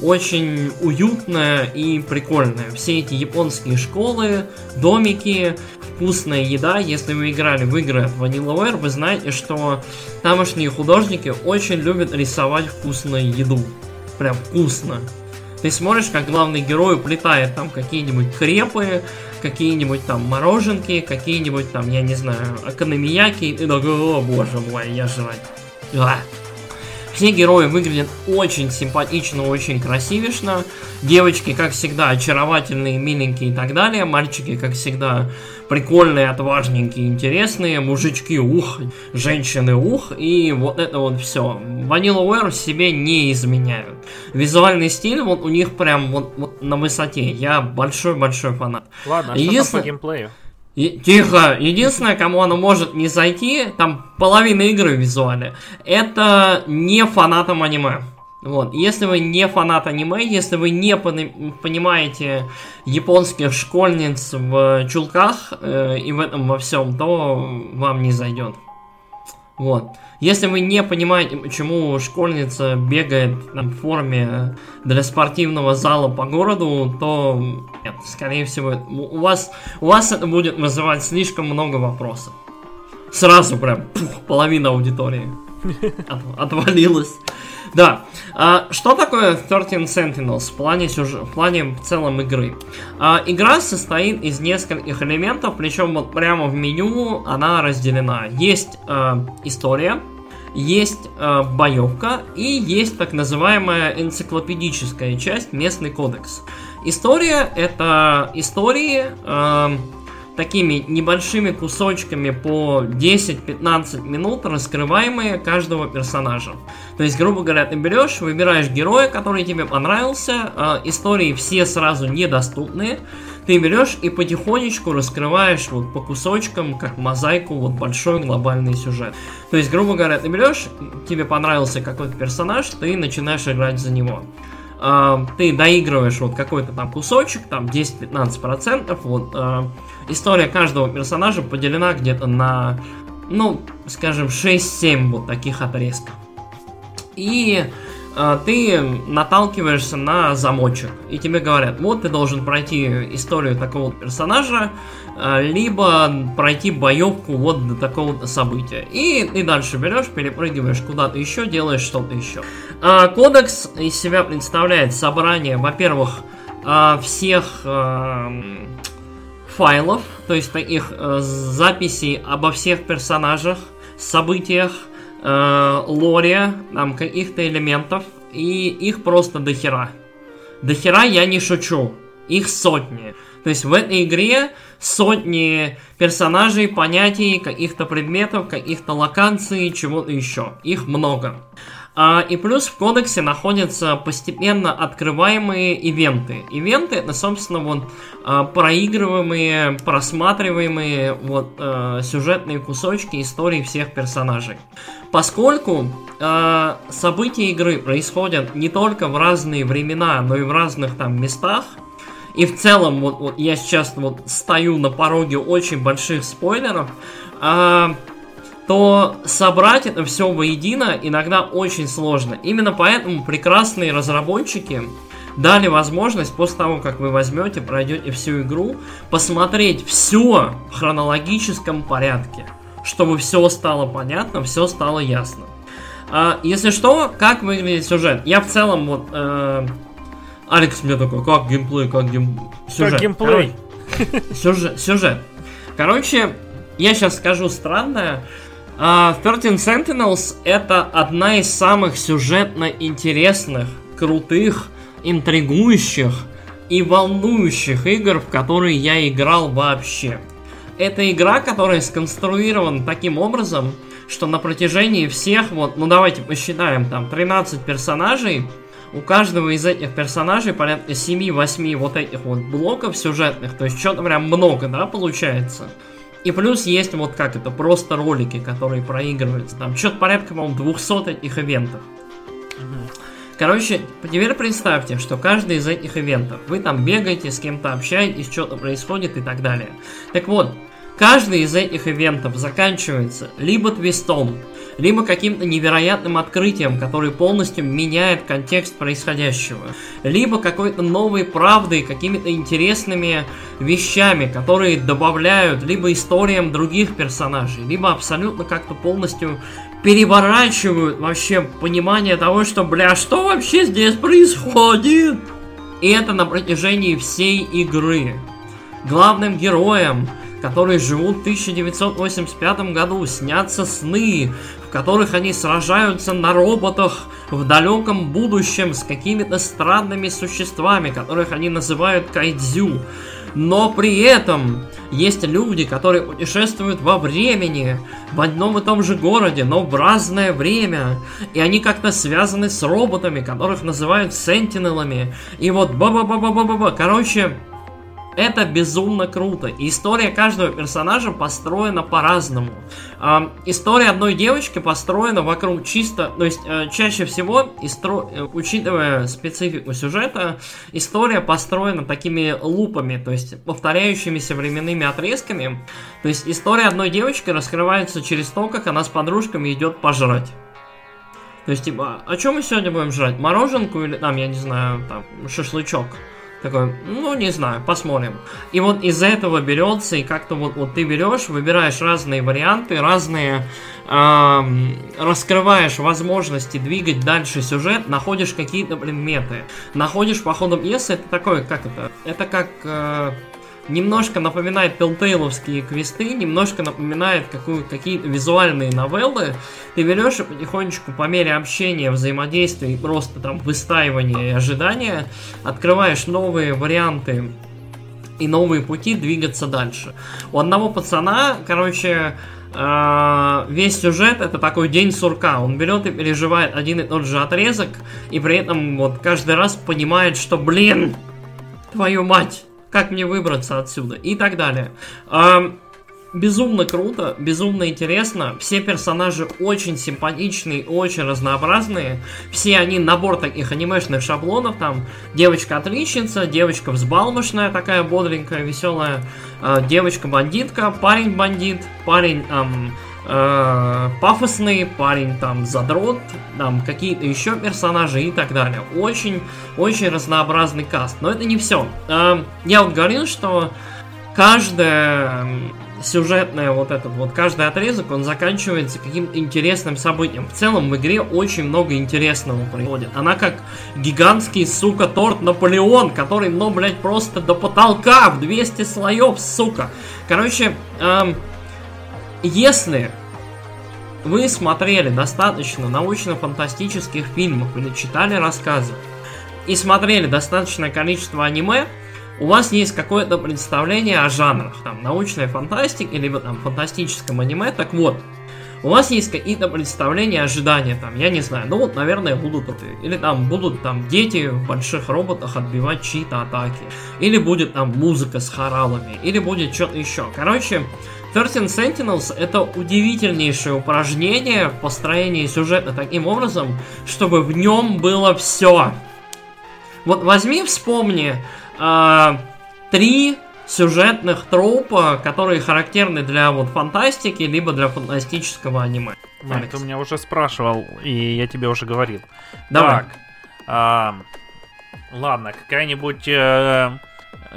очень уютное и прикольное. Все эти японские школы, домики, вкусная еда. Если вы играли в игры Vanillaware, вы знаете, что тамошние художники очень любят рисовать вкусную еду. Прям вкусно. Ты смотришь, как главный герой уплетает там какие-нибудь крепы, какие-нибудь там мороженки, какие-нибудь там, я не знаю, экономияки, и такой, о боже мой, я жрать. А. Все герои выглядят очень симпатично, очень красивишно. Девочки, как всегда, очаровательные, миленькие и так далее. Мальчики, как всегда, прикольные, отважненькие, интересные. Мужички, ух, женщины, ух. И вот это вот все. Vanillaware себе не изменяют. Визуальный стиль вот у них прям вот, вот на высоте. Я большой-большой фанат. Ладно, а что Единствен... там по геймплею? И, тихо, единственное, кому оно может не зайти, там половина игры в визуале, это не фанатам аниме. Вот. Если вы не фанат аниме, если вы не понимаете японских школьниц в чулках э, и в этом во всем, то вам не зайдет. Вот. Если вы не понимаете, почему школьница бегает там, в форме для спортивного зала по городу, то нет, скорее всего, у вас, у вас это будет вызывать слишком много вопросов. Сразу прям пух, половина аудитории от, отвалилась. Да. А, что такое 13 Sentinels в плане, сюжет, в плане в целом игры? А, игра состоит из нескольких элементов, причем вот прямо в меню она разделена. Есть а, история, есть э, боевка и есть так называемая энциклопедическая часть, местный кодекс. История это истории э, такими небольшими кусочками по 10-15 минут, раскрываемые каждого персонажа. То есть, грубо говоря, ты берешь, выбираешь героя, который тебе понравился, э, истории все сразу недоступные, ты берешь и потихонечку раскрываешь вот по кусочкам, как мозаику, вот большой глобальный сюжет. То есть, грубо говоря, ты берешь, тебе понравился какой-то персонаж, ты начинаешь играть за него. Uh, ты доигрываешь вот какой-то там кусочек, там 10-15%, вот uh, история каждого персонажа поделена где-то на, ну, скажем, 6-7 вот таких отрезков. И э, ты наталкиваешься на замочек, и тебе говорят, вот ты должен пройти историю такого персонажа, э, либо пройти боевку вот до такого события. И ты дальше берешь, перепрыгиваешь куда-то еще, делаешь что-то еще. Э, кодекс из себя представляет собрание, во-первых, э, всех э, файлов, то есть таких э, записей обо всех персонажах, событиях, э, лоре, там, каких-то элементов, и их просто дохера. Дохера я не шучу. Их сотни. То есть в этой игре сотни персонажей, понятий, каких-то предметов, каких-то локаций, чего-то еще. Их много. А, и плюс в кодексе находятся постепенно открываемые ивенты. Ивенты это, собственно, вот а, проигрываемые, просматриваемые вот а, сюжетные кусочки истории всех персонажей. Поскольку события игры происходят не только в разные времена, но и в разных там местах, и в целом, вот, вот я сейчас вот стою на пороге очень больших спойлеров, а, то собрать это все воедино иногда очень сложно. Именно поэтому прекрасные разработчики дали возможность после того, как вы возьмете, пройдете всю игру, посмотреть все в хронологическом порядке, чтобы все стало понятно, все стало ясно. А, если что, как выглядит сюжет? Я в целом вот... Э, Алекс мне такой, как геймплей, как гейм... сюжет. Как геймплей. Короче, сюжет, сюжет. Короче, я сейчас скажу странное. Uh, 13 Sentinels это одна из самых сюжетно интересных, крутых, интригующих и волнующих игр, в которые я играл вообще. Это игра, которая сконструирована таким образом, что на протяжении всех, вот, ну давайте посчитаем, там 13 персонажей, у каждого из этих персонажей порядка 7-8 вот этих вот блоков сюжетных, то есть что-то прям много, да, получается. И плюс есть вот как это, просто ролики, которые проигрываются. Там что-то порядка, по-моему, 200 этих ивентов. Короче, теперь представьте, что каждый из этих ивентов, вы там бегаете, с кем-то общаетесь, что-то происходит и так далее. Так вот, каждый из этих ивентов заканчивается либо твистом, либо каким-то невероятным открытием, который полностью меняет контекст происходящего, либо какой-то новой правдой, какими-то интересными вещами, которые добавляют либо историям других персонажей, либо абсолютно как-то полностью переворачивают вообще понимание того, что, бля, что вообще здесь происходит? И это на протяжении всей игры. Главным героем которые живут в 1985 году, снятся сны, которых они сражаются на роботах в далеком будущем с какими-то странными существами, которых они называют кайдзю. Но при этом есть люди, которые путешествуют во времени, в одном и том же городе, но в разное время. И они как-то связаны с роботами, которых называют сентинелами. И вот ба-ба-ба-ба-ба-ба. Короче, это безумно круто. История каждого персонажа построена по-разному. Э, история одной девочки построена вокруг чисто... То есть, э, чаще всего, истро... Э, учитывая специфику сюжета, история построена такими лупами, то есть повторяющимися временными отрезками. То есть, история одной девочки раскрывается через то, как она с подружками идет пожрать. То есть, типа, о «А чем мы сегодня будем жрать? Мороженку или там, я не знаю, там, шашлычок? Такой, ну, не знаю, посмотрим. И вот из этого берется, и как-то вот, вот ты берешь, выбираешь разные варианты, разные... Э, раскрываешь возможности двигать дальше сюжет, находишь какие-то предметы. Находишь по ходу пьесы, это такое, как это? Это как... Э, немножко напоминает телтейловские квесты, немножко напоминает какую, какие-то визуальные новеллы. Ты берешь и потихонечку по мере общения, взаимодействия и просто там выстаивания и ожидания открываешь новые варианты и новые пути двигаться дальше. У одного пацана, короче, э, весь сюжет это такой день сурка. Он берет и переживает один и тот же отрезок, и при этом вот каждый раз понимает, что, блин, твою мать, как мне выбраться отсюда и так далее. Безумно круто, безумно интересно. Все персонажи очень симпатичные, очень разнообразные. Все они набор таких анимешных шаблонов. Там девочка-отличница, девочка взбалмошная, такая бодренькая, веселая, э, девочка-бандитка, парень-бандит, парень эм, э, пафосный парень, там, задрот, там, какие-то еще персонажи и так далее. Очень, очень разнообразный каст. Но это не все. Э, я вот говорил, что каждая сюжетная вот этот вот каждый отрезок, он заканчивается каким-то интересным событием. В целом в игре очень много интересного происходит. Она как гигантский, сука, торт Наполеон, который, ну, блядь, просто до потолка в 200 слоев, сука. Короче, эм, если вы смотрели достаточно научно-фантастических фильмов или читали рассказы, и смотрели достаточное количество аниме, у вас есть какое-то представление о жанрах, там, научная фантастика, либо там фантастическом аниме, так вот, у вас есть какие-то представления, ожидания, там, я не знаю, ну вот, наверное, будут, или там будут там дети в больших роботах отбивать чьи-то атаки, или будет там музыка с хоралами, или будет что-то еще. Короче, 13 Sentinels это удивительнейшее упражнение в построении сюжета таким образом, чтобы в нем было все. Вот возьми, вспомни, э, три сюжетных тропа, которые характерны для вот фантастики, либо для фантастического аниме. Нет, ты меня уже спрашивал, и я тебе уже говорил. Давай. Так, а, ладно, какая-нибудь э,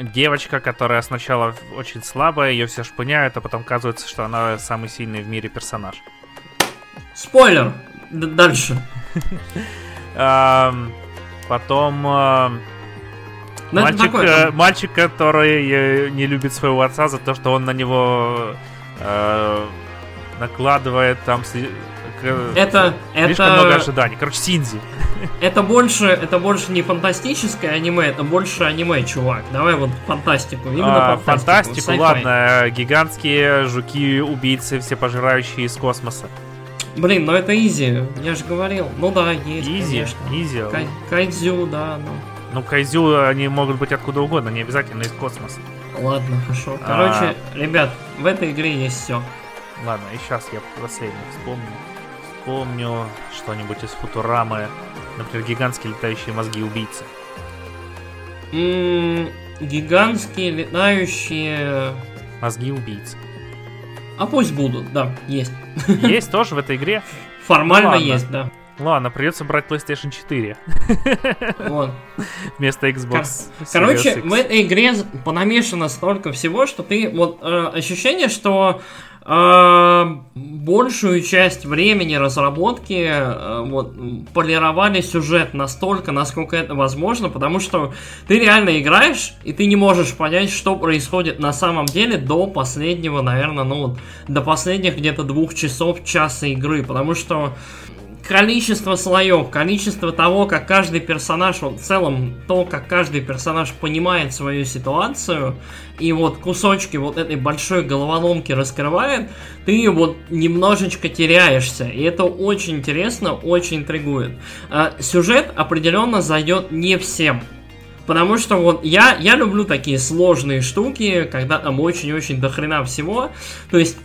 девочка, которая сначала очень слабая, ее все шпыняют, а потом оказывается, что она самый сильный в мире персонаж. Спойлер! Д- дальше. [LAUGHS] Потом ну, мальчик, э, мальчик, который э, не любит своего отца за то, что он на него э, накладывает там это, слишком это... много ожиданий. Короче, Синзи. [LAUGHS] Это больше, это больше не фантастическое аниме, это больше аниме, чувак. Давай вот фантастику. Именно а, фантастику. Фантастику, ладно. Гигантские жуки-убийцы, все пожирающие из космоса. Блин, ну это easy, я же говорил. Ну да, есть, easy, конечно. Easy. Кай- кайдзю, да, ну. Ну, кайзю, они могут быть откуда угодно, не обязательно из космоса. Ладно, хорошо. Короче, а... ребят, в этой игре есть все. Ладно, и сейчас я последний вспомню. Вспомню что-нибудь из Футурамы. Например, гигантские летающие мозги убийцы. М-м, гигантские летающие... Мозги убийцы. А пусть будут, да, есть. Есть тоже в этой игре? Формально ну, есть, да. Ладно, придется брать PlayStation 4. Вот. Вместо Xbox. Короче, в этой игре понамешано столько всего, что ты... Вот э, ощущение, что большую часть времени разработки э, вот, полировали сюжет настолько, насколько это возможно, потому что ты реально играешь, и ты не можешь понять, что происходит на самом деле до последнего, наверное, ну до последних где-то двух часов, часа игры, потому что количество слоев, количество того, как каждый персонаж, вот в целом то, как каждый персонаж понимает свою ситуацию, и вот кусочки вот этой большой головоломки раскрывает, ты вот немножечко теряешься, и это очень интересно, очень интригует. А, сюжет определенно зайдет не всем, Потому что вот я, я люблю такие сложные штуки, когда там очень-очень дохрена всего. То есть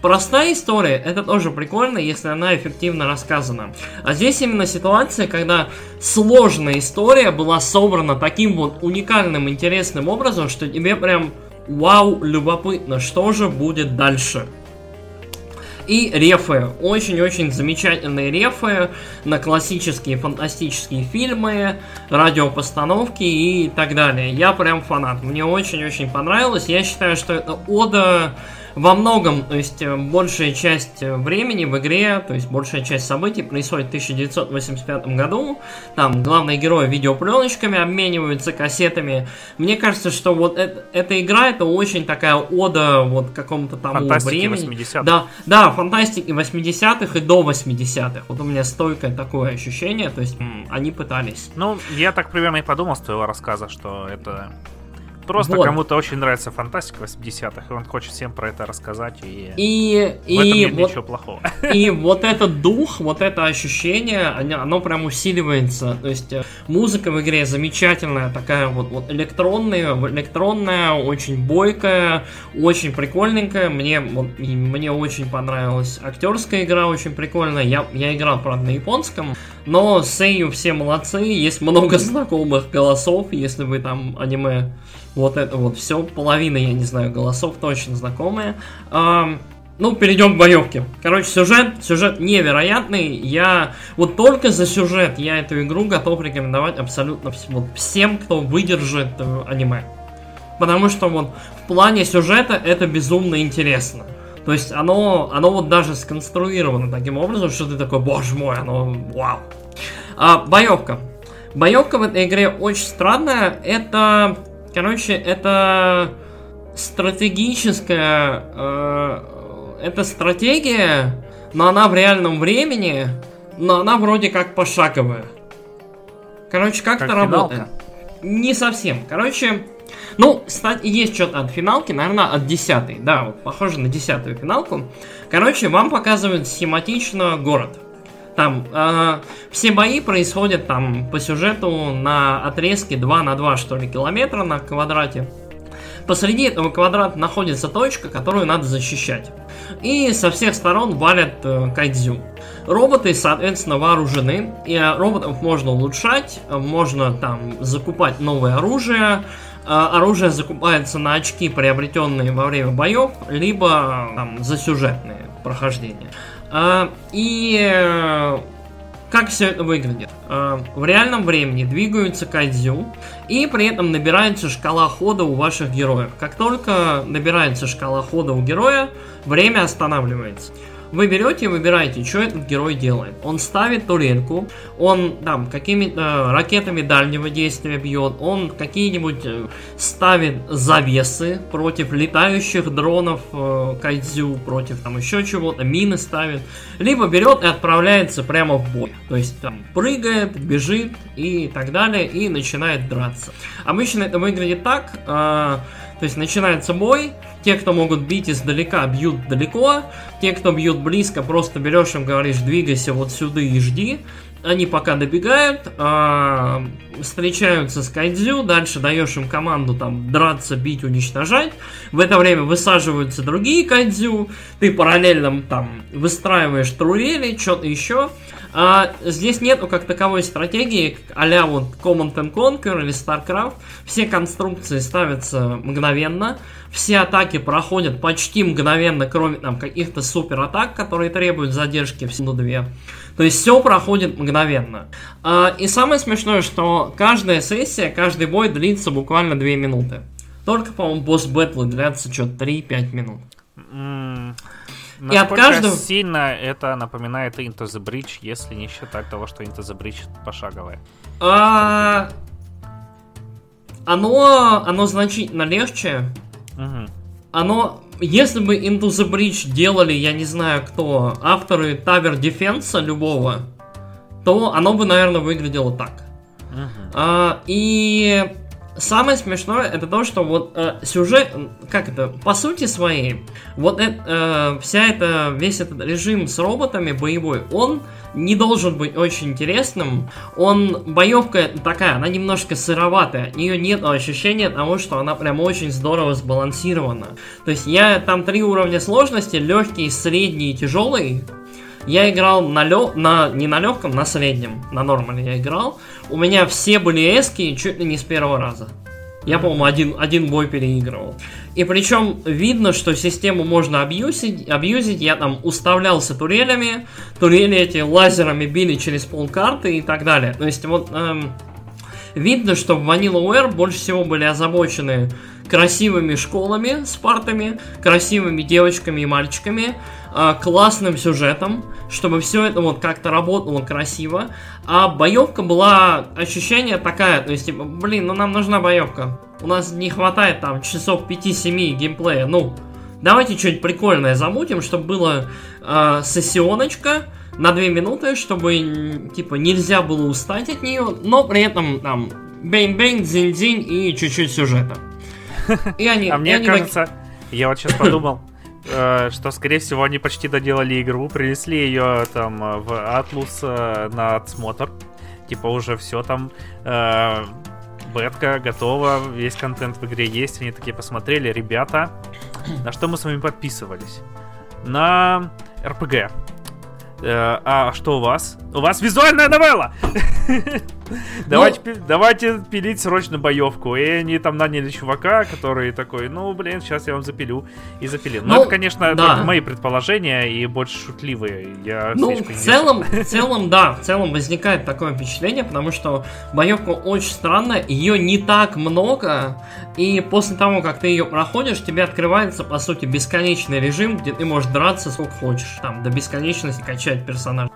простая история, это тоже прикольно, если она эффективно рассказана. А здесь именно ситуация, когда сложная история была собрана таким вот уникальным, интересным образом, что тебе прям вау, любопытно, что же будет дальше. И рефы. Очень-очень замечательные рефы на классические фантастические фильмы, радиопостановки и так далее. Я прям фанат. Мне очень-очень понравилось. Я считаю, что это ода во многом, то есть э, большая часть э, времени в игре, то есть большая часть событий происходит в 1985 году. Там главные герои видеопленочками обмениваются кассетами. Мне кажется, что вот это, эта игра это очень такая ода вот какому-то тому Фантастики времени. 80-х. Да, да, фантастики 80-х и до 80-х. Вот у меня стойкое такое ощущение, то есть они пытались. Ну, я так примерно и подумал с твоего рассказа, что это Просто вот. кому-то очень нравится фантастика 80-х, и он хочет всем про это рассказать, и, и, в этом и нет вот, ничего плохого. [LAUGHS] И вот этот дух, вот это ощущение, оно прям усиливается. То есть э, музыка в игре замечательная, такая вот, вот электронная, электронная, очень бойкая, очень прикольненькая. Мне, вот, мне очень понравилась актерская игра, очень прикольная. Я, я играл, правда, на японском, но Сейю все молодцы, есть много [LAUGHS] знакомых голосов, если вы там аниме вот это вот все, половина, я не знаю, голосов точно знакомые. ну, перейдем к боевке. Короче, сюжет, сюжет невероятный. Я вот только за сюжет я эту игру готов рекомендовать абсолютно вот, всем, кто выдержит э, аниме. Потому что вот в плане сюжета это безумно интересно. То есть оно, оно вот даже сконструировано таким образом, что ты такой, боже мой, оно вау. А, боевка. Боевка в этой игре очень странная. Это, короче, это стратегическая э, это стратегия, но она в реальном времени, но она вроде как пошаговая. Короче, как, как это работает? Не совсем. Короче, ну, кстати, есть что-то от финалки, наверное, от десятой. Да, вот похоже на десятую финалку. Короче, вам показывают схематично город. Там э, все бои происходят там по сюжету на отрезке 2 на 2, что ли, километра на квадрате. Посреди этого квадрата находится точка, которую надо защищать. И со всех сторон валят э, кайдзю. Роботы, соответственно, вооружены. И э, роботов можно улучшать, э, можно там закупать новое оружие. Э, оружие закупается на очки, приобретенные во время боев, либо там за сюжетные прохождения. И как все это выглядит? Э, в реальном времени двигаются кайдзю, и при этом набирается шкала хода у ваших героев. Как только набирается шкала хода у героя, время останавливается. Вы берете и выбираете, что этот герой делает. Он ставит турельку, он там какими-то э, ракетами дальнего действия бьет, он какие-нибудь э, ставит завесы против летающих дронов э, кайдзю, против там еще чего-то, мины ставит. Либо берет и отправляется прямо в бой. То есть там прыгает, бежит и так далее, и начинает драться. Обычно это выглядит так, э, то есть начинается бой, те, кто могут бить издалека, бьют далеко. Те, кто бьют близко, просто берешь им, говоришь, двигайся вот сюда и жди. Они пока добегают, а, встречаются с кайдзю, дальше даешь им команду там драться, бить, уничтожать. В это время высаживаются другие кайдзю, ты параллельно там выстраиваешь турели, что-то еще. А, здесь нету как таковой стратегии, а вот Command and Conquer или StarCraft. Все конструкции ставятся мгновенно, все атаки проходят почти мгновенно, кроме там каких-то супер атак, которые требуют задержки в секунду две. То есть все проходит мгновенно. А, и самое смешное, что каждая сессия, каждый бой длится буквально 2 минуты. Только, по-моему, босс-бэтлы длятся что-то 3-5 минут. И от каждого... сильно это напоминает Into the Bridge, если не считать того, что Into the Bridge пошаговое? А... Оно, оно значительно легче. Угу. Оно, если бы Into the Bridge делали, я не знаю кто, авторы Tower Defense любого, то оно бы, наверное, выглядело так. Uh-huh. А, и самое смешное это то, что вот э, сюжет, как это, по сути своей, вот э, э, вся эта, весь этот режим с роботами боевой, он не должен быть очень интересным. Он, боевка такая, она немножко сыроватая, от нее нет ощущения того, что она прям очень здорово сбалансирована. То есть я там три уровня сложности, легкий, средний и тяжелый, я играл на, лё... на не на легком, на среднем, на нормале я играл. У меня все были эски чуть ли не с первого раза. Я, по-моему, один, один бой переигрывал. И причем видно, что систему можно абьюзить, абьюзить. Я там уставлялся турелями, турели эти лазерами били через полкарты и так далее. То есть вот эм, видно, что в Vanillaware больше всего были озабочены красивыми школами с партами, красивыми девочками и мальчиками, э, классным сюжетом, чтобы все это вот как-то работало красиво. А боевка была ощущение такая, то есть, типа, блин, ну нам нужна боевка. У нас не хватает там часов 5-7 геймплея, ну, давайте что-нибудь прикольное замутим, чтобы было э, сессионочка, на 2 минуты, чтобы, типа, нельзя было устать от нее, но при этом, там, бейн-бейн, дзинь-дзинь и чуть-чуть сюжета. [LAUGHS] И они, а мне они кажется, я вот сейчас [COUGHS] подумал, что, скорее всего, они почти доделали игру, принесли ее там в Atlus э, на отсмотр. Типа уже все там, э, бетка готова, весь контент в игре есть. Они такие посмотрели, ребята, на что мы с вами подписывались? На РПГ. а что у вас? У вас визуальная новелла! [LAUGHS] Давайте, ну, давайте пилить срочно боевку. И они там наняли чувака, который такой, ну, блин, сейчас я вам запилю. И запилил. Но ну, это, конечно, да. мои предположения и больше шутливые. Я ну, в целом, в целом, да, в целом возникает такое впечатление, потому что боевка очень странная, ее не так много, и после того, как ты ее проходишь, тебе открывается, по сути, бесконечный режим, где ты можешь драться сколько хочешь, там, до бесконечности качать персонажа.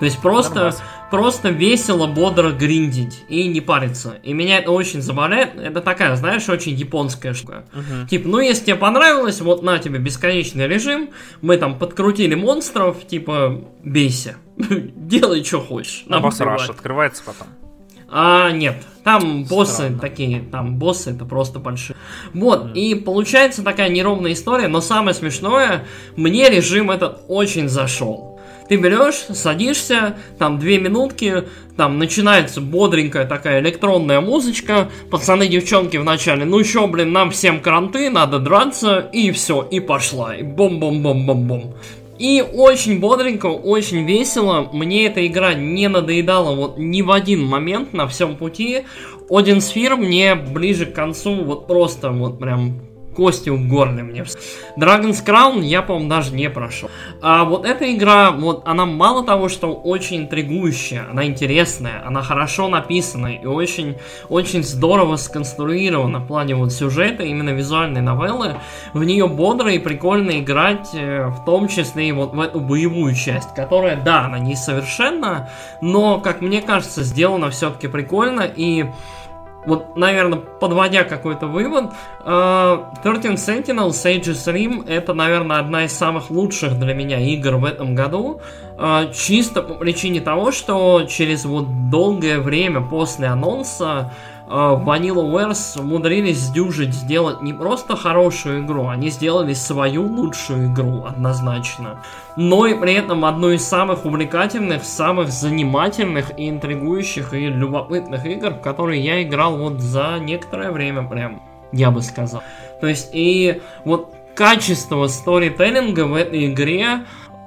То есть просто, просто весело, бодро гриндить и не париться. И меня это очень забавляет. Это такая, знаешь, очень японская штука. Uh-huh. Типа, ну если тебе понравилось, вот на тебе бесконечный режим, мы там подкрутили монстров, типа, бейся. [LAUGHS] Делай, что хочешь. А босс Rush открывается потом? А, нет, там боссы Странно. такие, там боссы это просто большие. Вот, mm. и получается такая неровная история, но самое смешное, мне режим этот очень зашел. Ты берешь, садишься, там две минутки, там начинается бодренькая такая электронная музычка, пацаны, девчонки вначале, ну чё, блин, нам всем кранты, надо драться, и все, и пошла, и бом-бом-бом-бом-бом. И очень бодренько, очень весело. Мне эта игра не надоедала вот ни в один момент на всем пути. Один сфер мне ближе к концу вот просто вот прям кости в горле мне. Dragon's Crown я, по-моему, даже не прошел. А вот эта игра, вот она мало того, что очень интригующая, она интересная, она хорошо написана и очень, очень здорово сконструирована в плане вот сюжета, именно визуальной новеллы. В нее бодро и прикольно играть, э, в том числе и вот в эту боевую часть, которая, да, она несовершенна, но, как мне кажется, сделана все-таки прикольно и вот, наверное, подводя какой-то вывод, uh, 13 Sentinel Sage's Rim это, наверное, одна из самых лучших для меня игр в этом году. Uh, чисто по причине того, что через вот долгое время после анонса а, Vanilla Wars умудрились сдюжить сделать не просто хорошую игру, они сделали свою лучшую игру однозначно, но и при этом одну из самых увлекательных, самых занимательных и интригующих и любопытных игр, в которые я играл вот за некоторое время прям, я бы сказал. То есть и вот качество сторителлинга в этой игре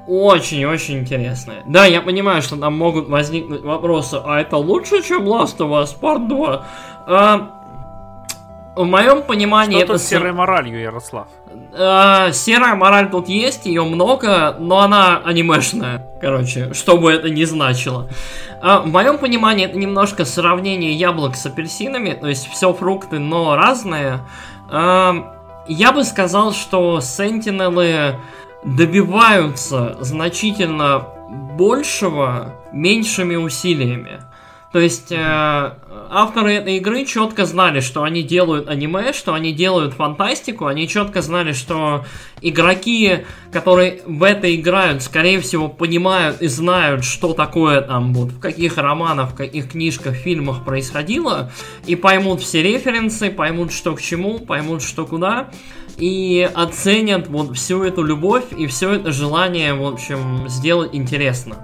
очень-очень интересное. Да, я понимаю, что там могут возникнуть вопросы, а это лучше, чем Last of Us Part 2? А, в моем понимании Что это... с серой моралью, Ярослав? А, серая мораль тут есть, ее много, но она анимешная, короче, что бы это ни значило. А, в моем понимании это немножко сравнение яблок с апельсинами, то есть все фрукты, но разные. А, я бы сказал, что Сентинелы добиваются значительно большего меньшими усилиями. То есть э, авторы этой игры четко знали, что они делают аниме, что они делают фантастику, они четко знали, что игроки, которые в это играют, скорее всего, понимают и знают, что такое там, вот, в каких романах, в каких книжках, фильмах происходило, и поймут все референсы, поймут, что к чему, поймут, что куда, и оценят вот всю эту любовь и все это желание, в общем, сделать интересно.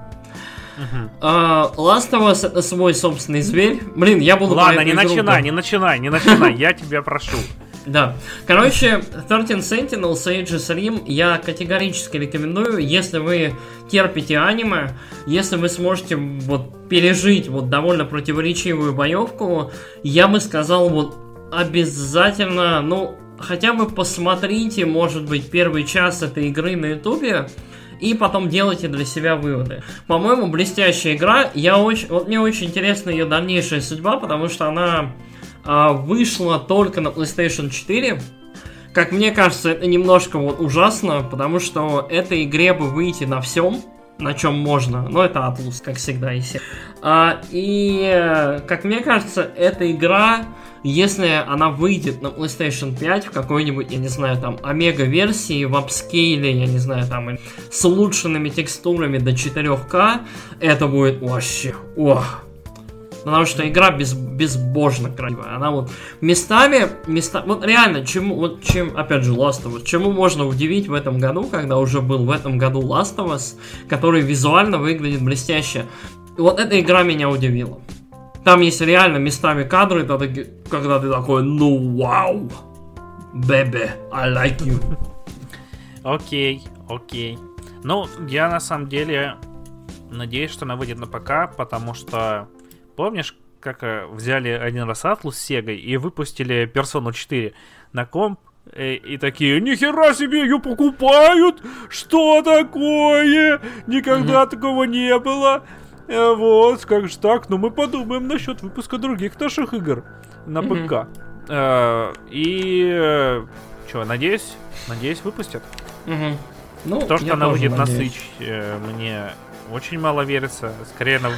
Uh-huh. Last of Us это свой собственный зверь. Блин, я буду... Ладно, не начинай, не начинай, не начинай, я тебя прошу. [LAUGHS] Да. Короче, 13 Sentinel, Sage's Rim я категорически рекомендую, если вы терпите аниме, если вы сможете вот пережить вот довольно противоречивую боевку, я бы сказал вот обязательно, ну, хотя бы посмотрите, может быть, первый час этой игры на ютубе, и потом делайте для себя выводы. По-моему, блестящая игра. Я очень, вот мне очень интересна ее дальнейшая судьба, потому что она а, вышла только на PlayStation 4. Как мне кажется, это немножко вот ужасно, потому что этой игре бы выйти на всем, на чем можно. Но это Atlus, как всегда, и все. А, и, как мне кажется, эта игра если она выйдет на PlayStation 5 в какой-нибудь, я не знаю, там, омега-версии, в апскейле, я не знаю, там, с улучшенными текстурами до 4К, это будет вообще, ох, Потому что игра без, безбожно красивая. Она вот местами, места, вот реально, чему, вот чем, опять же, Last of Us, чему можно удивить в этом году, когда уже был в этом году Last of Us, который визуально выглядит блестяще. Вот эта игра меня удивила. Там есть реально местами кадры, когда ты такой, ну вау, бебе, I like you. Окей, окей. Ну, я на самом деле надеюсь, что она выйдет на ПК, потому что помнишь, как э, взяли один раз Атлус с Сегой и выпустили Персону 4 на комп, и, и такие, нихера себе, ее покупают! Что такое? Никогда mm-hmm. такого не было. Э, вот, как же так? Ну, мы подумаем насчет выпуска других наших игр на mm-hmm. ПК. Э, и э, что, надеюсь, надеюсь, выпустят. Mm-hmm. Ну, То, что она выйдет надеюсь. на Switch, э, мне очень мало верится. Скорее, она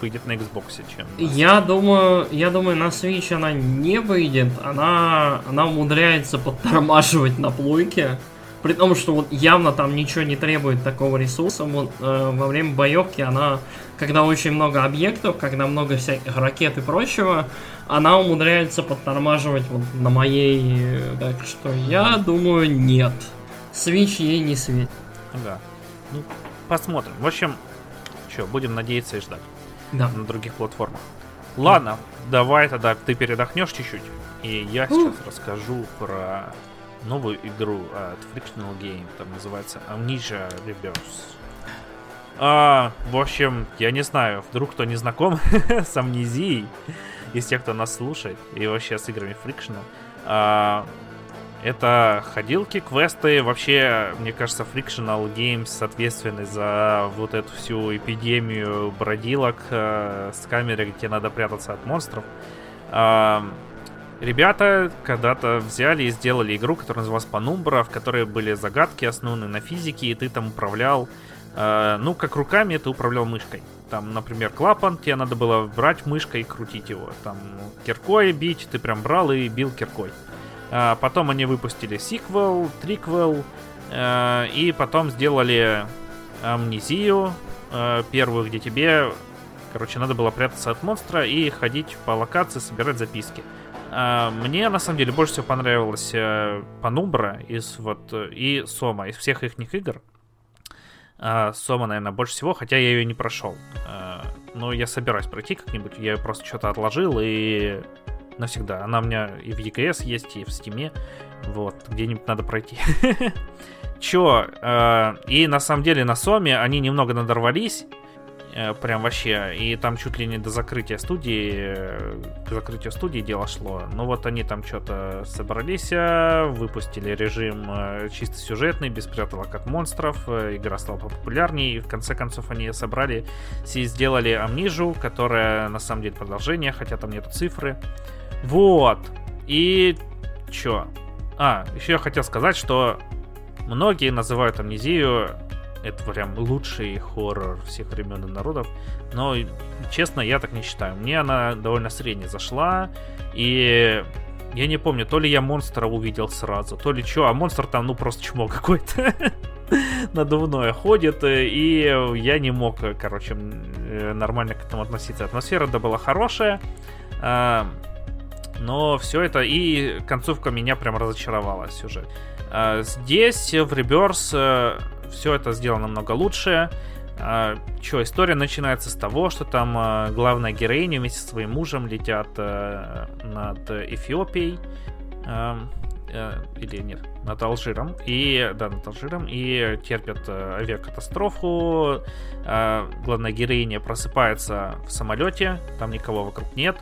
выйдет на Xbox, чем... На я думаю, я думаю, на Switch она не выйдет. Она, она умудряется подтормаживать на плойке. При том, что вот явно там ничего не требует такого ресурса. Вот, э, во время боевки она, когда очень много объектов, когда много всяких ракет и прочего, она умудряется подтормаживать вот на моей. Так что я думаю, нет. Switch ей не светит. Да. Ну, посмотрим. В общем, что, будем надеяться и ждать да. на других платформах. Ладно, да. давай тогда ты передохнешь чуть-чуть, и я сейчас расскажу про новую игру от Frictional Game, там называется Amnesia Reverse. А, в общем, я не знаю, вдруг кто не знаком [LAUGHS] с амнезией, из тех, кто нас слушает, и вообще с играми Frictional. А, это ходилки, квесты, вообще, мне кажется, Frictional Games ответственны за вот эту всю эпидемию бродилок э, с камерой, где надо прятаться от монстров. Э, ребята когда-то взяли и сделали игру, которая называлась Penumbra, в которой были загадки, основанные на физике, и ты там управлял, ну, как руками ты управлял мышкой. Там, например, клапан, тебе надо было брать мышкой и крутить его. Там киркой бить, ты прям брал и бил киркой. А, потом они выпустили сиквел, триквел, а, и потом сделали амнезию первую, где тебе, короче, надо было прятаться от монстра и ходить по локации, собирать записки. Мне, на самом деле, больше всего понравилась Панумбра из вот и Сома, из всех их игр. Сома, наверное, больше всего, хотя я ее не прошел. Но я собираюсь пройти как-нибудь. Я ее просто что-то отложил и навсегда. Она у меня и в EKS есть, и в Steam. Вот, где-нибудь надо пройти. [LAUGHS] Чё, э, и на самом деле на Соме они немного надорвались, прям вообще, и там чуть ли не до закрытия студии, э, к закрытию студии дело шло. Ну вот они там что-то собрались, выпустили режим чисто сюжетный, без пряталок от монстров, игра стала популярнее, и в конце концов они собрали и сделали Амнижу, которая на самом деле продолжение, хотя там нету цифры. Вот. И чё? А, еще я хотел сказать, что многие называют амнезию это прям лучший хоррор всех времен и народов. Но, честно, я так не считаю. Мне она довольно средне зашла. И я не помню, то ли я монстра увидел сразу, то ли что, а монстр там, ну, просто чмо какой-то [LAUGHS] надувное ходит, и я не мог, короче, нормально к этому относиться. Атмосфера да была хорошая, а, но все это и концовка меня прям разочаровала сюжет. А, здесь в э, все это сделано намного лучше. А, Че, история начинается с того, что там э, главная героиня вместе со своим мужем летят э, над Эфиопией. Или нет, над Алжиром. И, да, над Алжиром. И терпят авиакатастрофу. Главная героиня просыпается в самолете. Там никого вокруг нет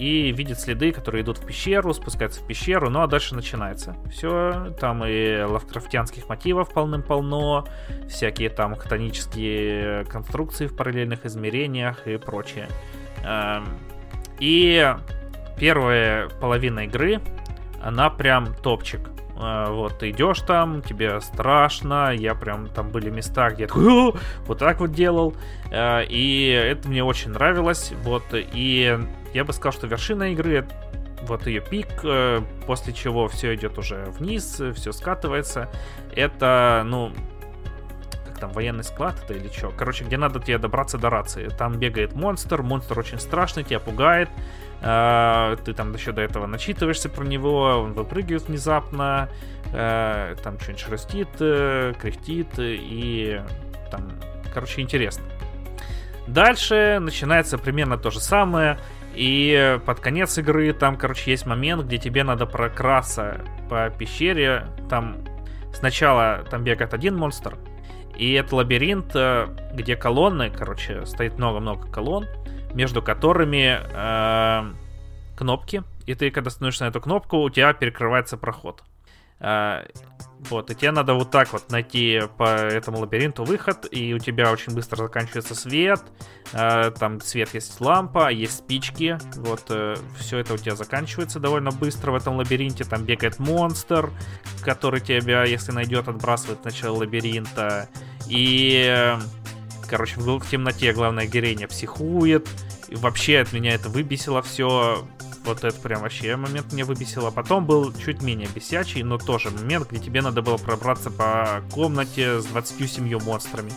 и видит следы, которые идут в пещеру, спускается в пещеру, ну а дальше начинается. Все, там и лавкрафтианских мотивов полным-полно, всякие там хтонические конструкции в параллельных измерениях и прочее. Эм, и первая половина игры, она прям топчик. Э, вот, ты идешь там, тебе страшно, я прям, там были места, где такой, вот так вот делал, э, и это мне очень нравилось, вот, и я бы сказал, что вершина игры вот ее пик, э, после чего все идет уже вниз, все скатывается. Это, ну, там, военный склад это или что? Короче, где надо тебе добраться до рации. Там бегает монстр, монстр очень страшный, тебя пугает. Э, ты там еще до этого начитываешься про него, он выпрыгивает внезапно, э, там что-нибудь шерстит, кряхтит, и там, короче, интересно. Дальше начинается примерно то же самое. И под конец игры там, короче, есть момент, где тебе надо прокрасться по пещере. Там сначала там бегает один монстр, и это лабиринт, э, где колонны, короче, стоит много-много колонн. между которыми э, кнопки, и ты, когда становишься на эту кнопку, у тебя перекрывается проход. Э, вот, и тебе надо вот так вот найти по этому лабиринту выход, и у тебя очень быстро заканчивается свет, э, там свет есть лампа, есть спички, вот, э, все это у тебя заканчивается довольно быстро в этом лабиринте, там бегает монстр, который тебя, если найдет, отбрасывает в начало лабиринта, и, короче, в темноте главная героиня психует, и вообще от меня это выбесило все, вот это прям вообще момент меня выбесило. Потом был чуть менее бесячий, но тоже момент, где тебе надо было пробраться по комнате с 27 монстрами.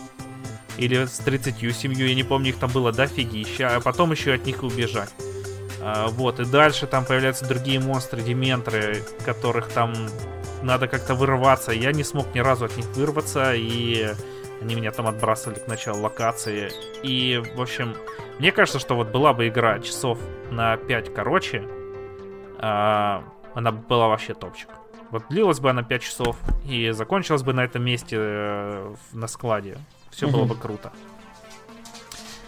Или с 37, я не помню, их там было дофигища, а потом еще от них убежать. А, вот, и дальше там появляются другие монстры, дементры, которых там надо как-то вырываться. Я не смог ни разу от них вырваться, и они меня там отбрасывали к началу локации. И, в общем, мне кажется, что вот была бы игра часов на 5 короче, а, она была вообще топчик. Вот длилась бы она 5 часов и закончилась бы на этом месте э, на складе. Все было бы круто.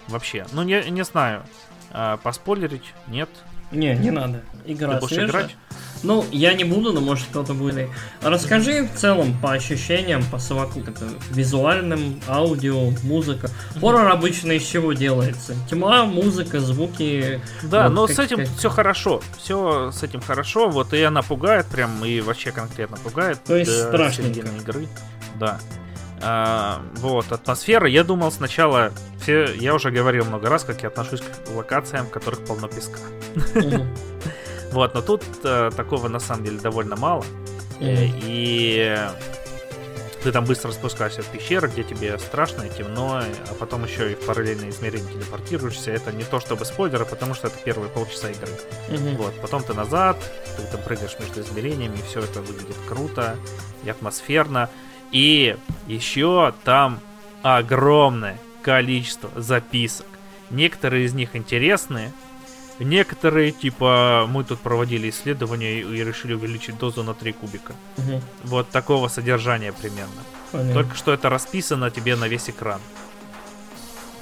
Вообще. Ну, не, не знаю. А, поспойлерить? Нет. Не, не надо. Игра Ты будешь играть? Ну, я не буду, но может кто-то будет. Расскажи в целом по ощущениям, по совокупным визуальным, аудио, музыка. Хоррор обычно из чего делается? Тьма, музыка, звуки. Да, вот, но с этим как... все хорошо. Все с этим хорошо. Вот и она пугает прям, и вообще конкретно пугает. То есть страшненько. игры. Да. А, вот, атмосфера. Я думал сначала, все, я уже говорил много раз, как я отношусь к локациям, в которых полно песка. Вот, но тут э, такого на самом деле довольно мало. Mm-hmm. И ты там быстро спускаешься в пещеру, где тебе страшно и темно, а потом еще и в параллельное измерение телепортируешься. Это не то чтобы спойлеры, потому что это первые полчаса игры. Mm-hmm. Вот, потом ты назад, ты там прыгаешь между измерениями, и все это выглядит круто и атмосферно. И еще там огромное количество записок. Некоторые из них интересные, Некоторые, типа, мы тут проводили исследования и решили увеличить дозу на 3 кубика. Угу. Вот такого содержания примерно. Понятно. Только что это расписано тебе на весь экран.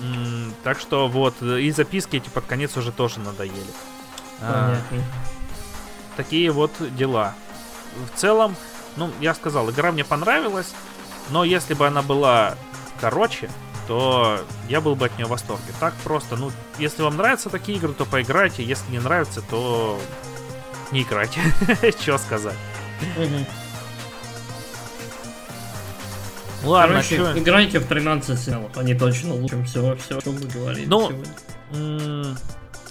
М-м, так что вот, и записки эти под конец уже тоже надоели. А, такие вот дела. В целом, ну, я сказал, игра мне понравилась, но если бы она была короче, то я был бы от нее в восторге. Так просто, ну, если вам нравятся такие игры, то поиграйте, если не нравится, то не играйте. [LAUGHS] Что сказать. Ладно, Короче, чё... играйте в 13 снялов, они точно лучше, чем все, все, о чем мы говорили ну, сегодня.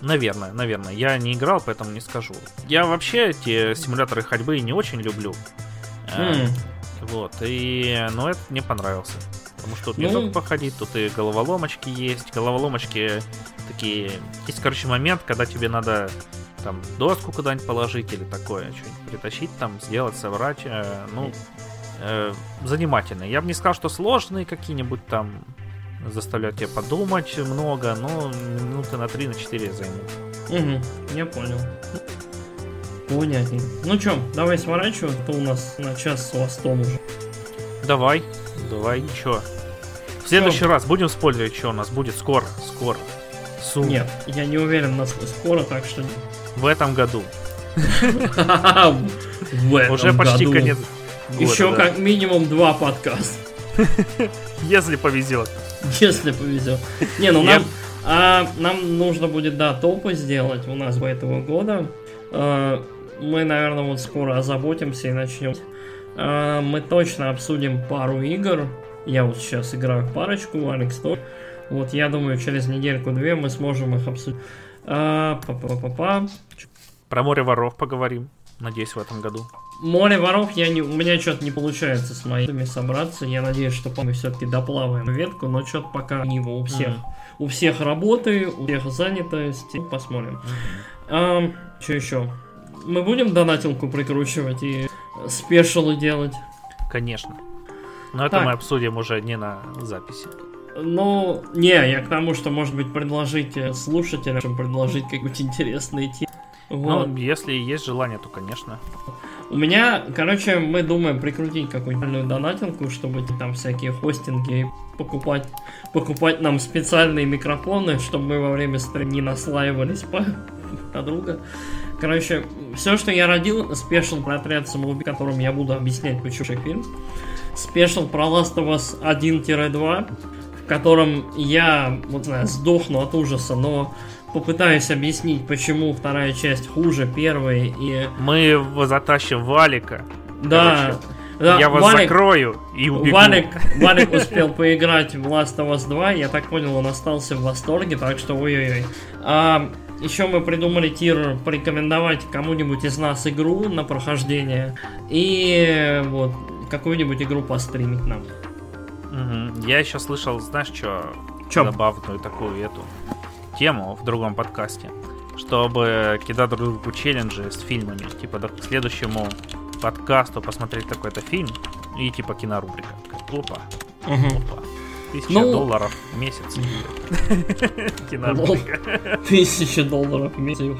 Наверное, наверное. Я не играл, поэтому не скажу. Я вообще эти симуляторы ходьбы не очень люблю. Mm. Вот, и... Но этот мне понравился. Потому что тут ну... не только походить, тут и головоломочки есть. Головоломочки такие... Есть, короче, момент, когда тебе надо там доску куда-нибудь положить или такое, что-нибудь притащить там, сделать, собрать. Э, ну, э, занимательно. Я бы не сказал, что сложные какие-нибудь там заставляют тебя подумать много, но минуты на 3 на 4 займут. Угу, я понял. Понятнее. Ну чё, давай сворачивать, а то у нас на час с уже. Давай, давай, чё? В следующий Всё. раз будем спойлерить, что у нас будет скоро, скоро. Су. Нет, я не уверен, насколько скоро, так что... В этом году. [LAUGHS] Уже почти конец Еще как минимум два подкаста. [LAUGHS] Если повезет. Если повезет. Не, ну нам... А, нам нужно будет, да, топы сделать у нас в этого года. А, мы, наверное, вот скоро озаботимся и начнем мы точно обсудим пару игр. Я вот сейчас играю парочку, Алекс тоже. Вот я думаю, через недельку-две мы сможем их обсудить. А, па -па -па -па. Про море воров поговорим. Надеюсь, в этом году. Море воров я не, у меня что-то не получается с моими собраться. Я надеюсь, что мы все-таки доплаваем ветку, но что-то пока не у всех. Mm. У всех работы, у всех занятости. Посмотрим. Mm. А, что еще? Мы будем донатилку прикручивать и спешилы делать. Конечно. Но это так. мы обсудим уже не на записи. Ну, не, я к тому, что, может быть, предложить слушателям, предложить какую-нибудь интересную тему. Вот. Ну, если есть желание, то, конечно. У меня, короче, мы думаем прикрутить какую-нибудь донатинку, чтобы там всякие хостинги покупать, покупать нам специальные микрофоны, чтобы мы во время стрима не наслаивались [LAUGHS] по, по друга. Короче, все, что я родил, спешл про отряд самоубийц, которым я буду объяснять, почему фильм. Спешл про Last of Us 1-2, в котором я, вот знаю, сдохну от ужаса, но попытаюсь объяснить, почему вторая часть хуже первой и... Мы его затащим Валика. Да. да я вас Валик, закрою и убегу. Валик, [LAUGHS] Валик успел поиграть в Last of Us 2, я так понял, он остался в восторге, так что ой-ой-ой. А, еще мы придумали тир порекомендовать кому-нибудь из нас игру на прохождение и вот какую-нибудь игру постримить нам. Угу. Я еще слышал, знаешь, что забавную такую эту тему в другом подкасте, чтобы кидать друг другу челленджи с фильмами. Типа к следующему подкасту посмотреть такой-то фильм и типа кинорубрика. Опа. Угу. Опа. Тысяча ну... долларов в месяц. [LAUGHS] Кинорубрика. Тысяча долларов в месяц.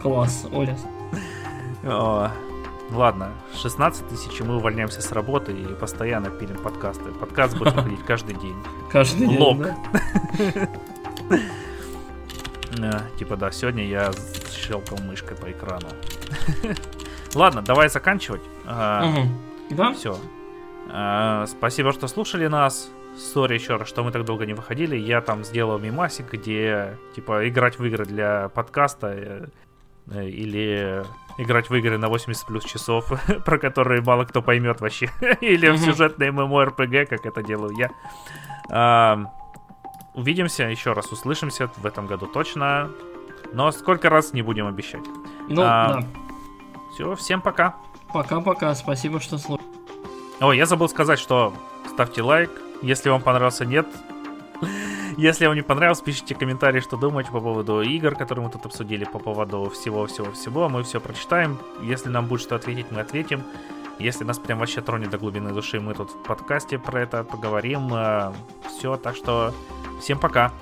Класс, Оля. Ладно, 16 тысяч, мы увольняемся с работы и постоянно пилим подкасты. Подкаст будет выходить [LAUGHS] каждый день. Каждый день, Лог. [LAUGHS] Типа, да, сегодня я щелкал мышкой по экрану. Ладно, давай заканчивать. Да? Все. А, спасибо, что слушали нас. Сори еще раз, что мы так долго не выходили. Я там сделал мимасик, где, типа, играть в игры для подкаста э, э, или играть в игры на 80 плюс часов, [LAUGHS] про которые мало кто поймет вообще. [LAUGHS] или в сюжетные MMORPG, как это делаю я. А, увидимся еще раз, услышимся в этом году точно. Но сколько раз не будем обещать. Ну, а, да. Все, всем пока. Пока-пока, спасибо, что слушали. Ой, я забыл сказать, что ставьте лайк, если вам понравился, нет. Если вам не понравилось, пишите комментарии, что думаете по поводу игр, которые мы тут обсудили, по поводу всего-всего-всего. Мы все прочитаем. Если нам будет что ответить, мы ответим. Если нас прям вообще тронет до глубины души, мы тут в подкасте про это поговорим. Э, все, так что всем пока.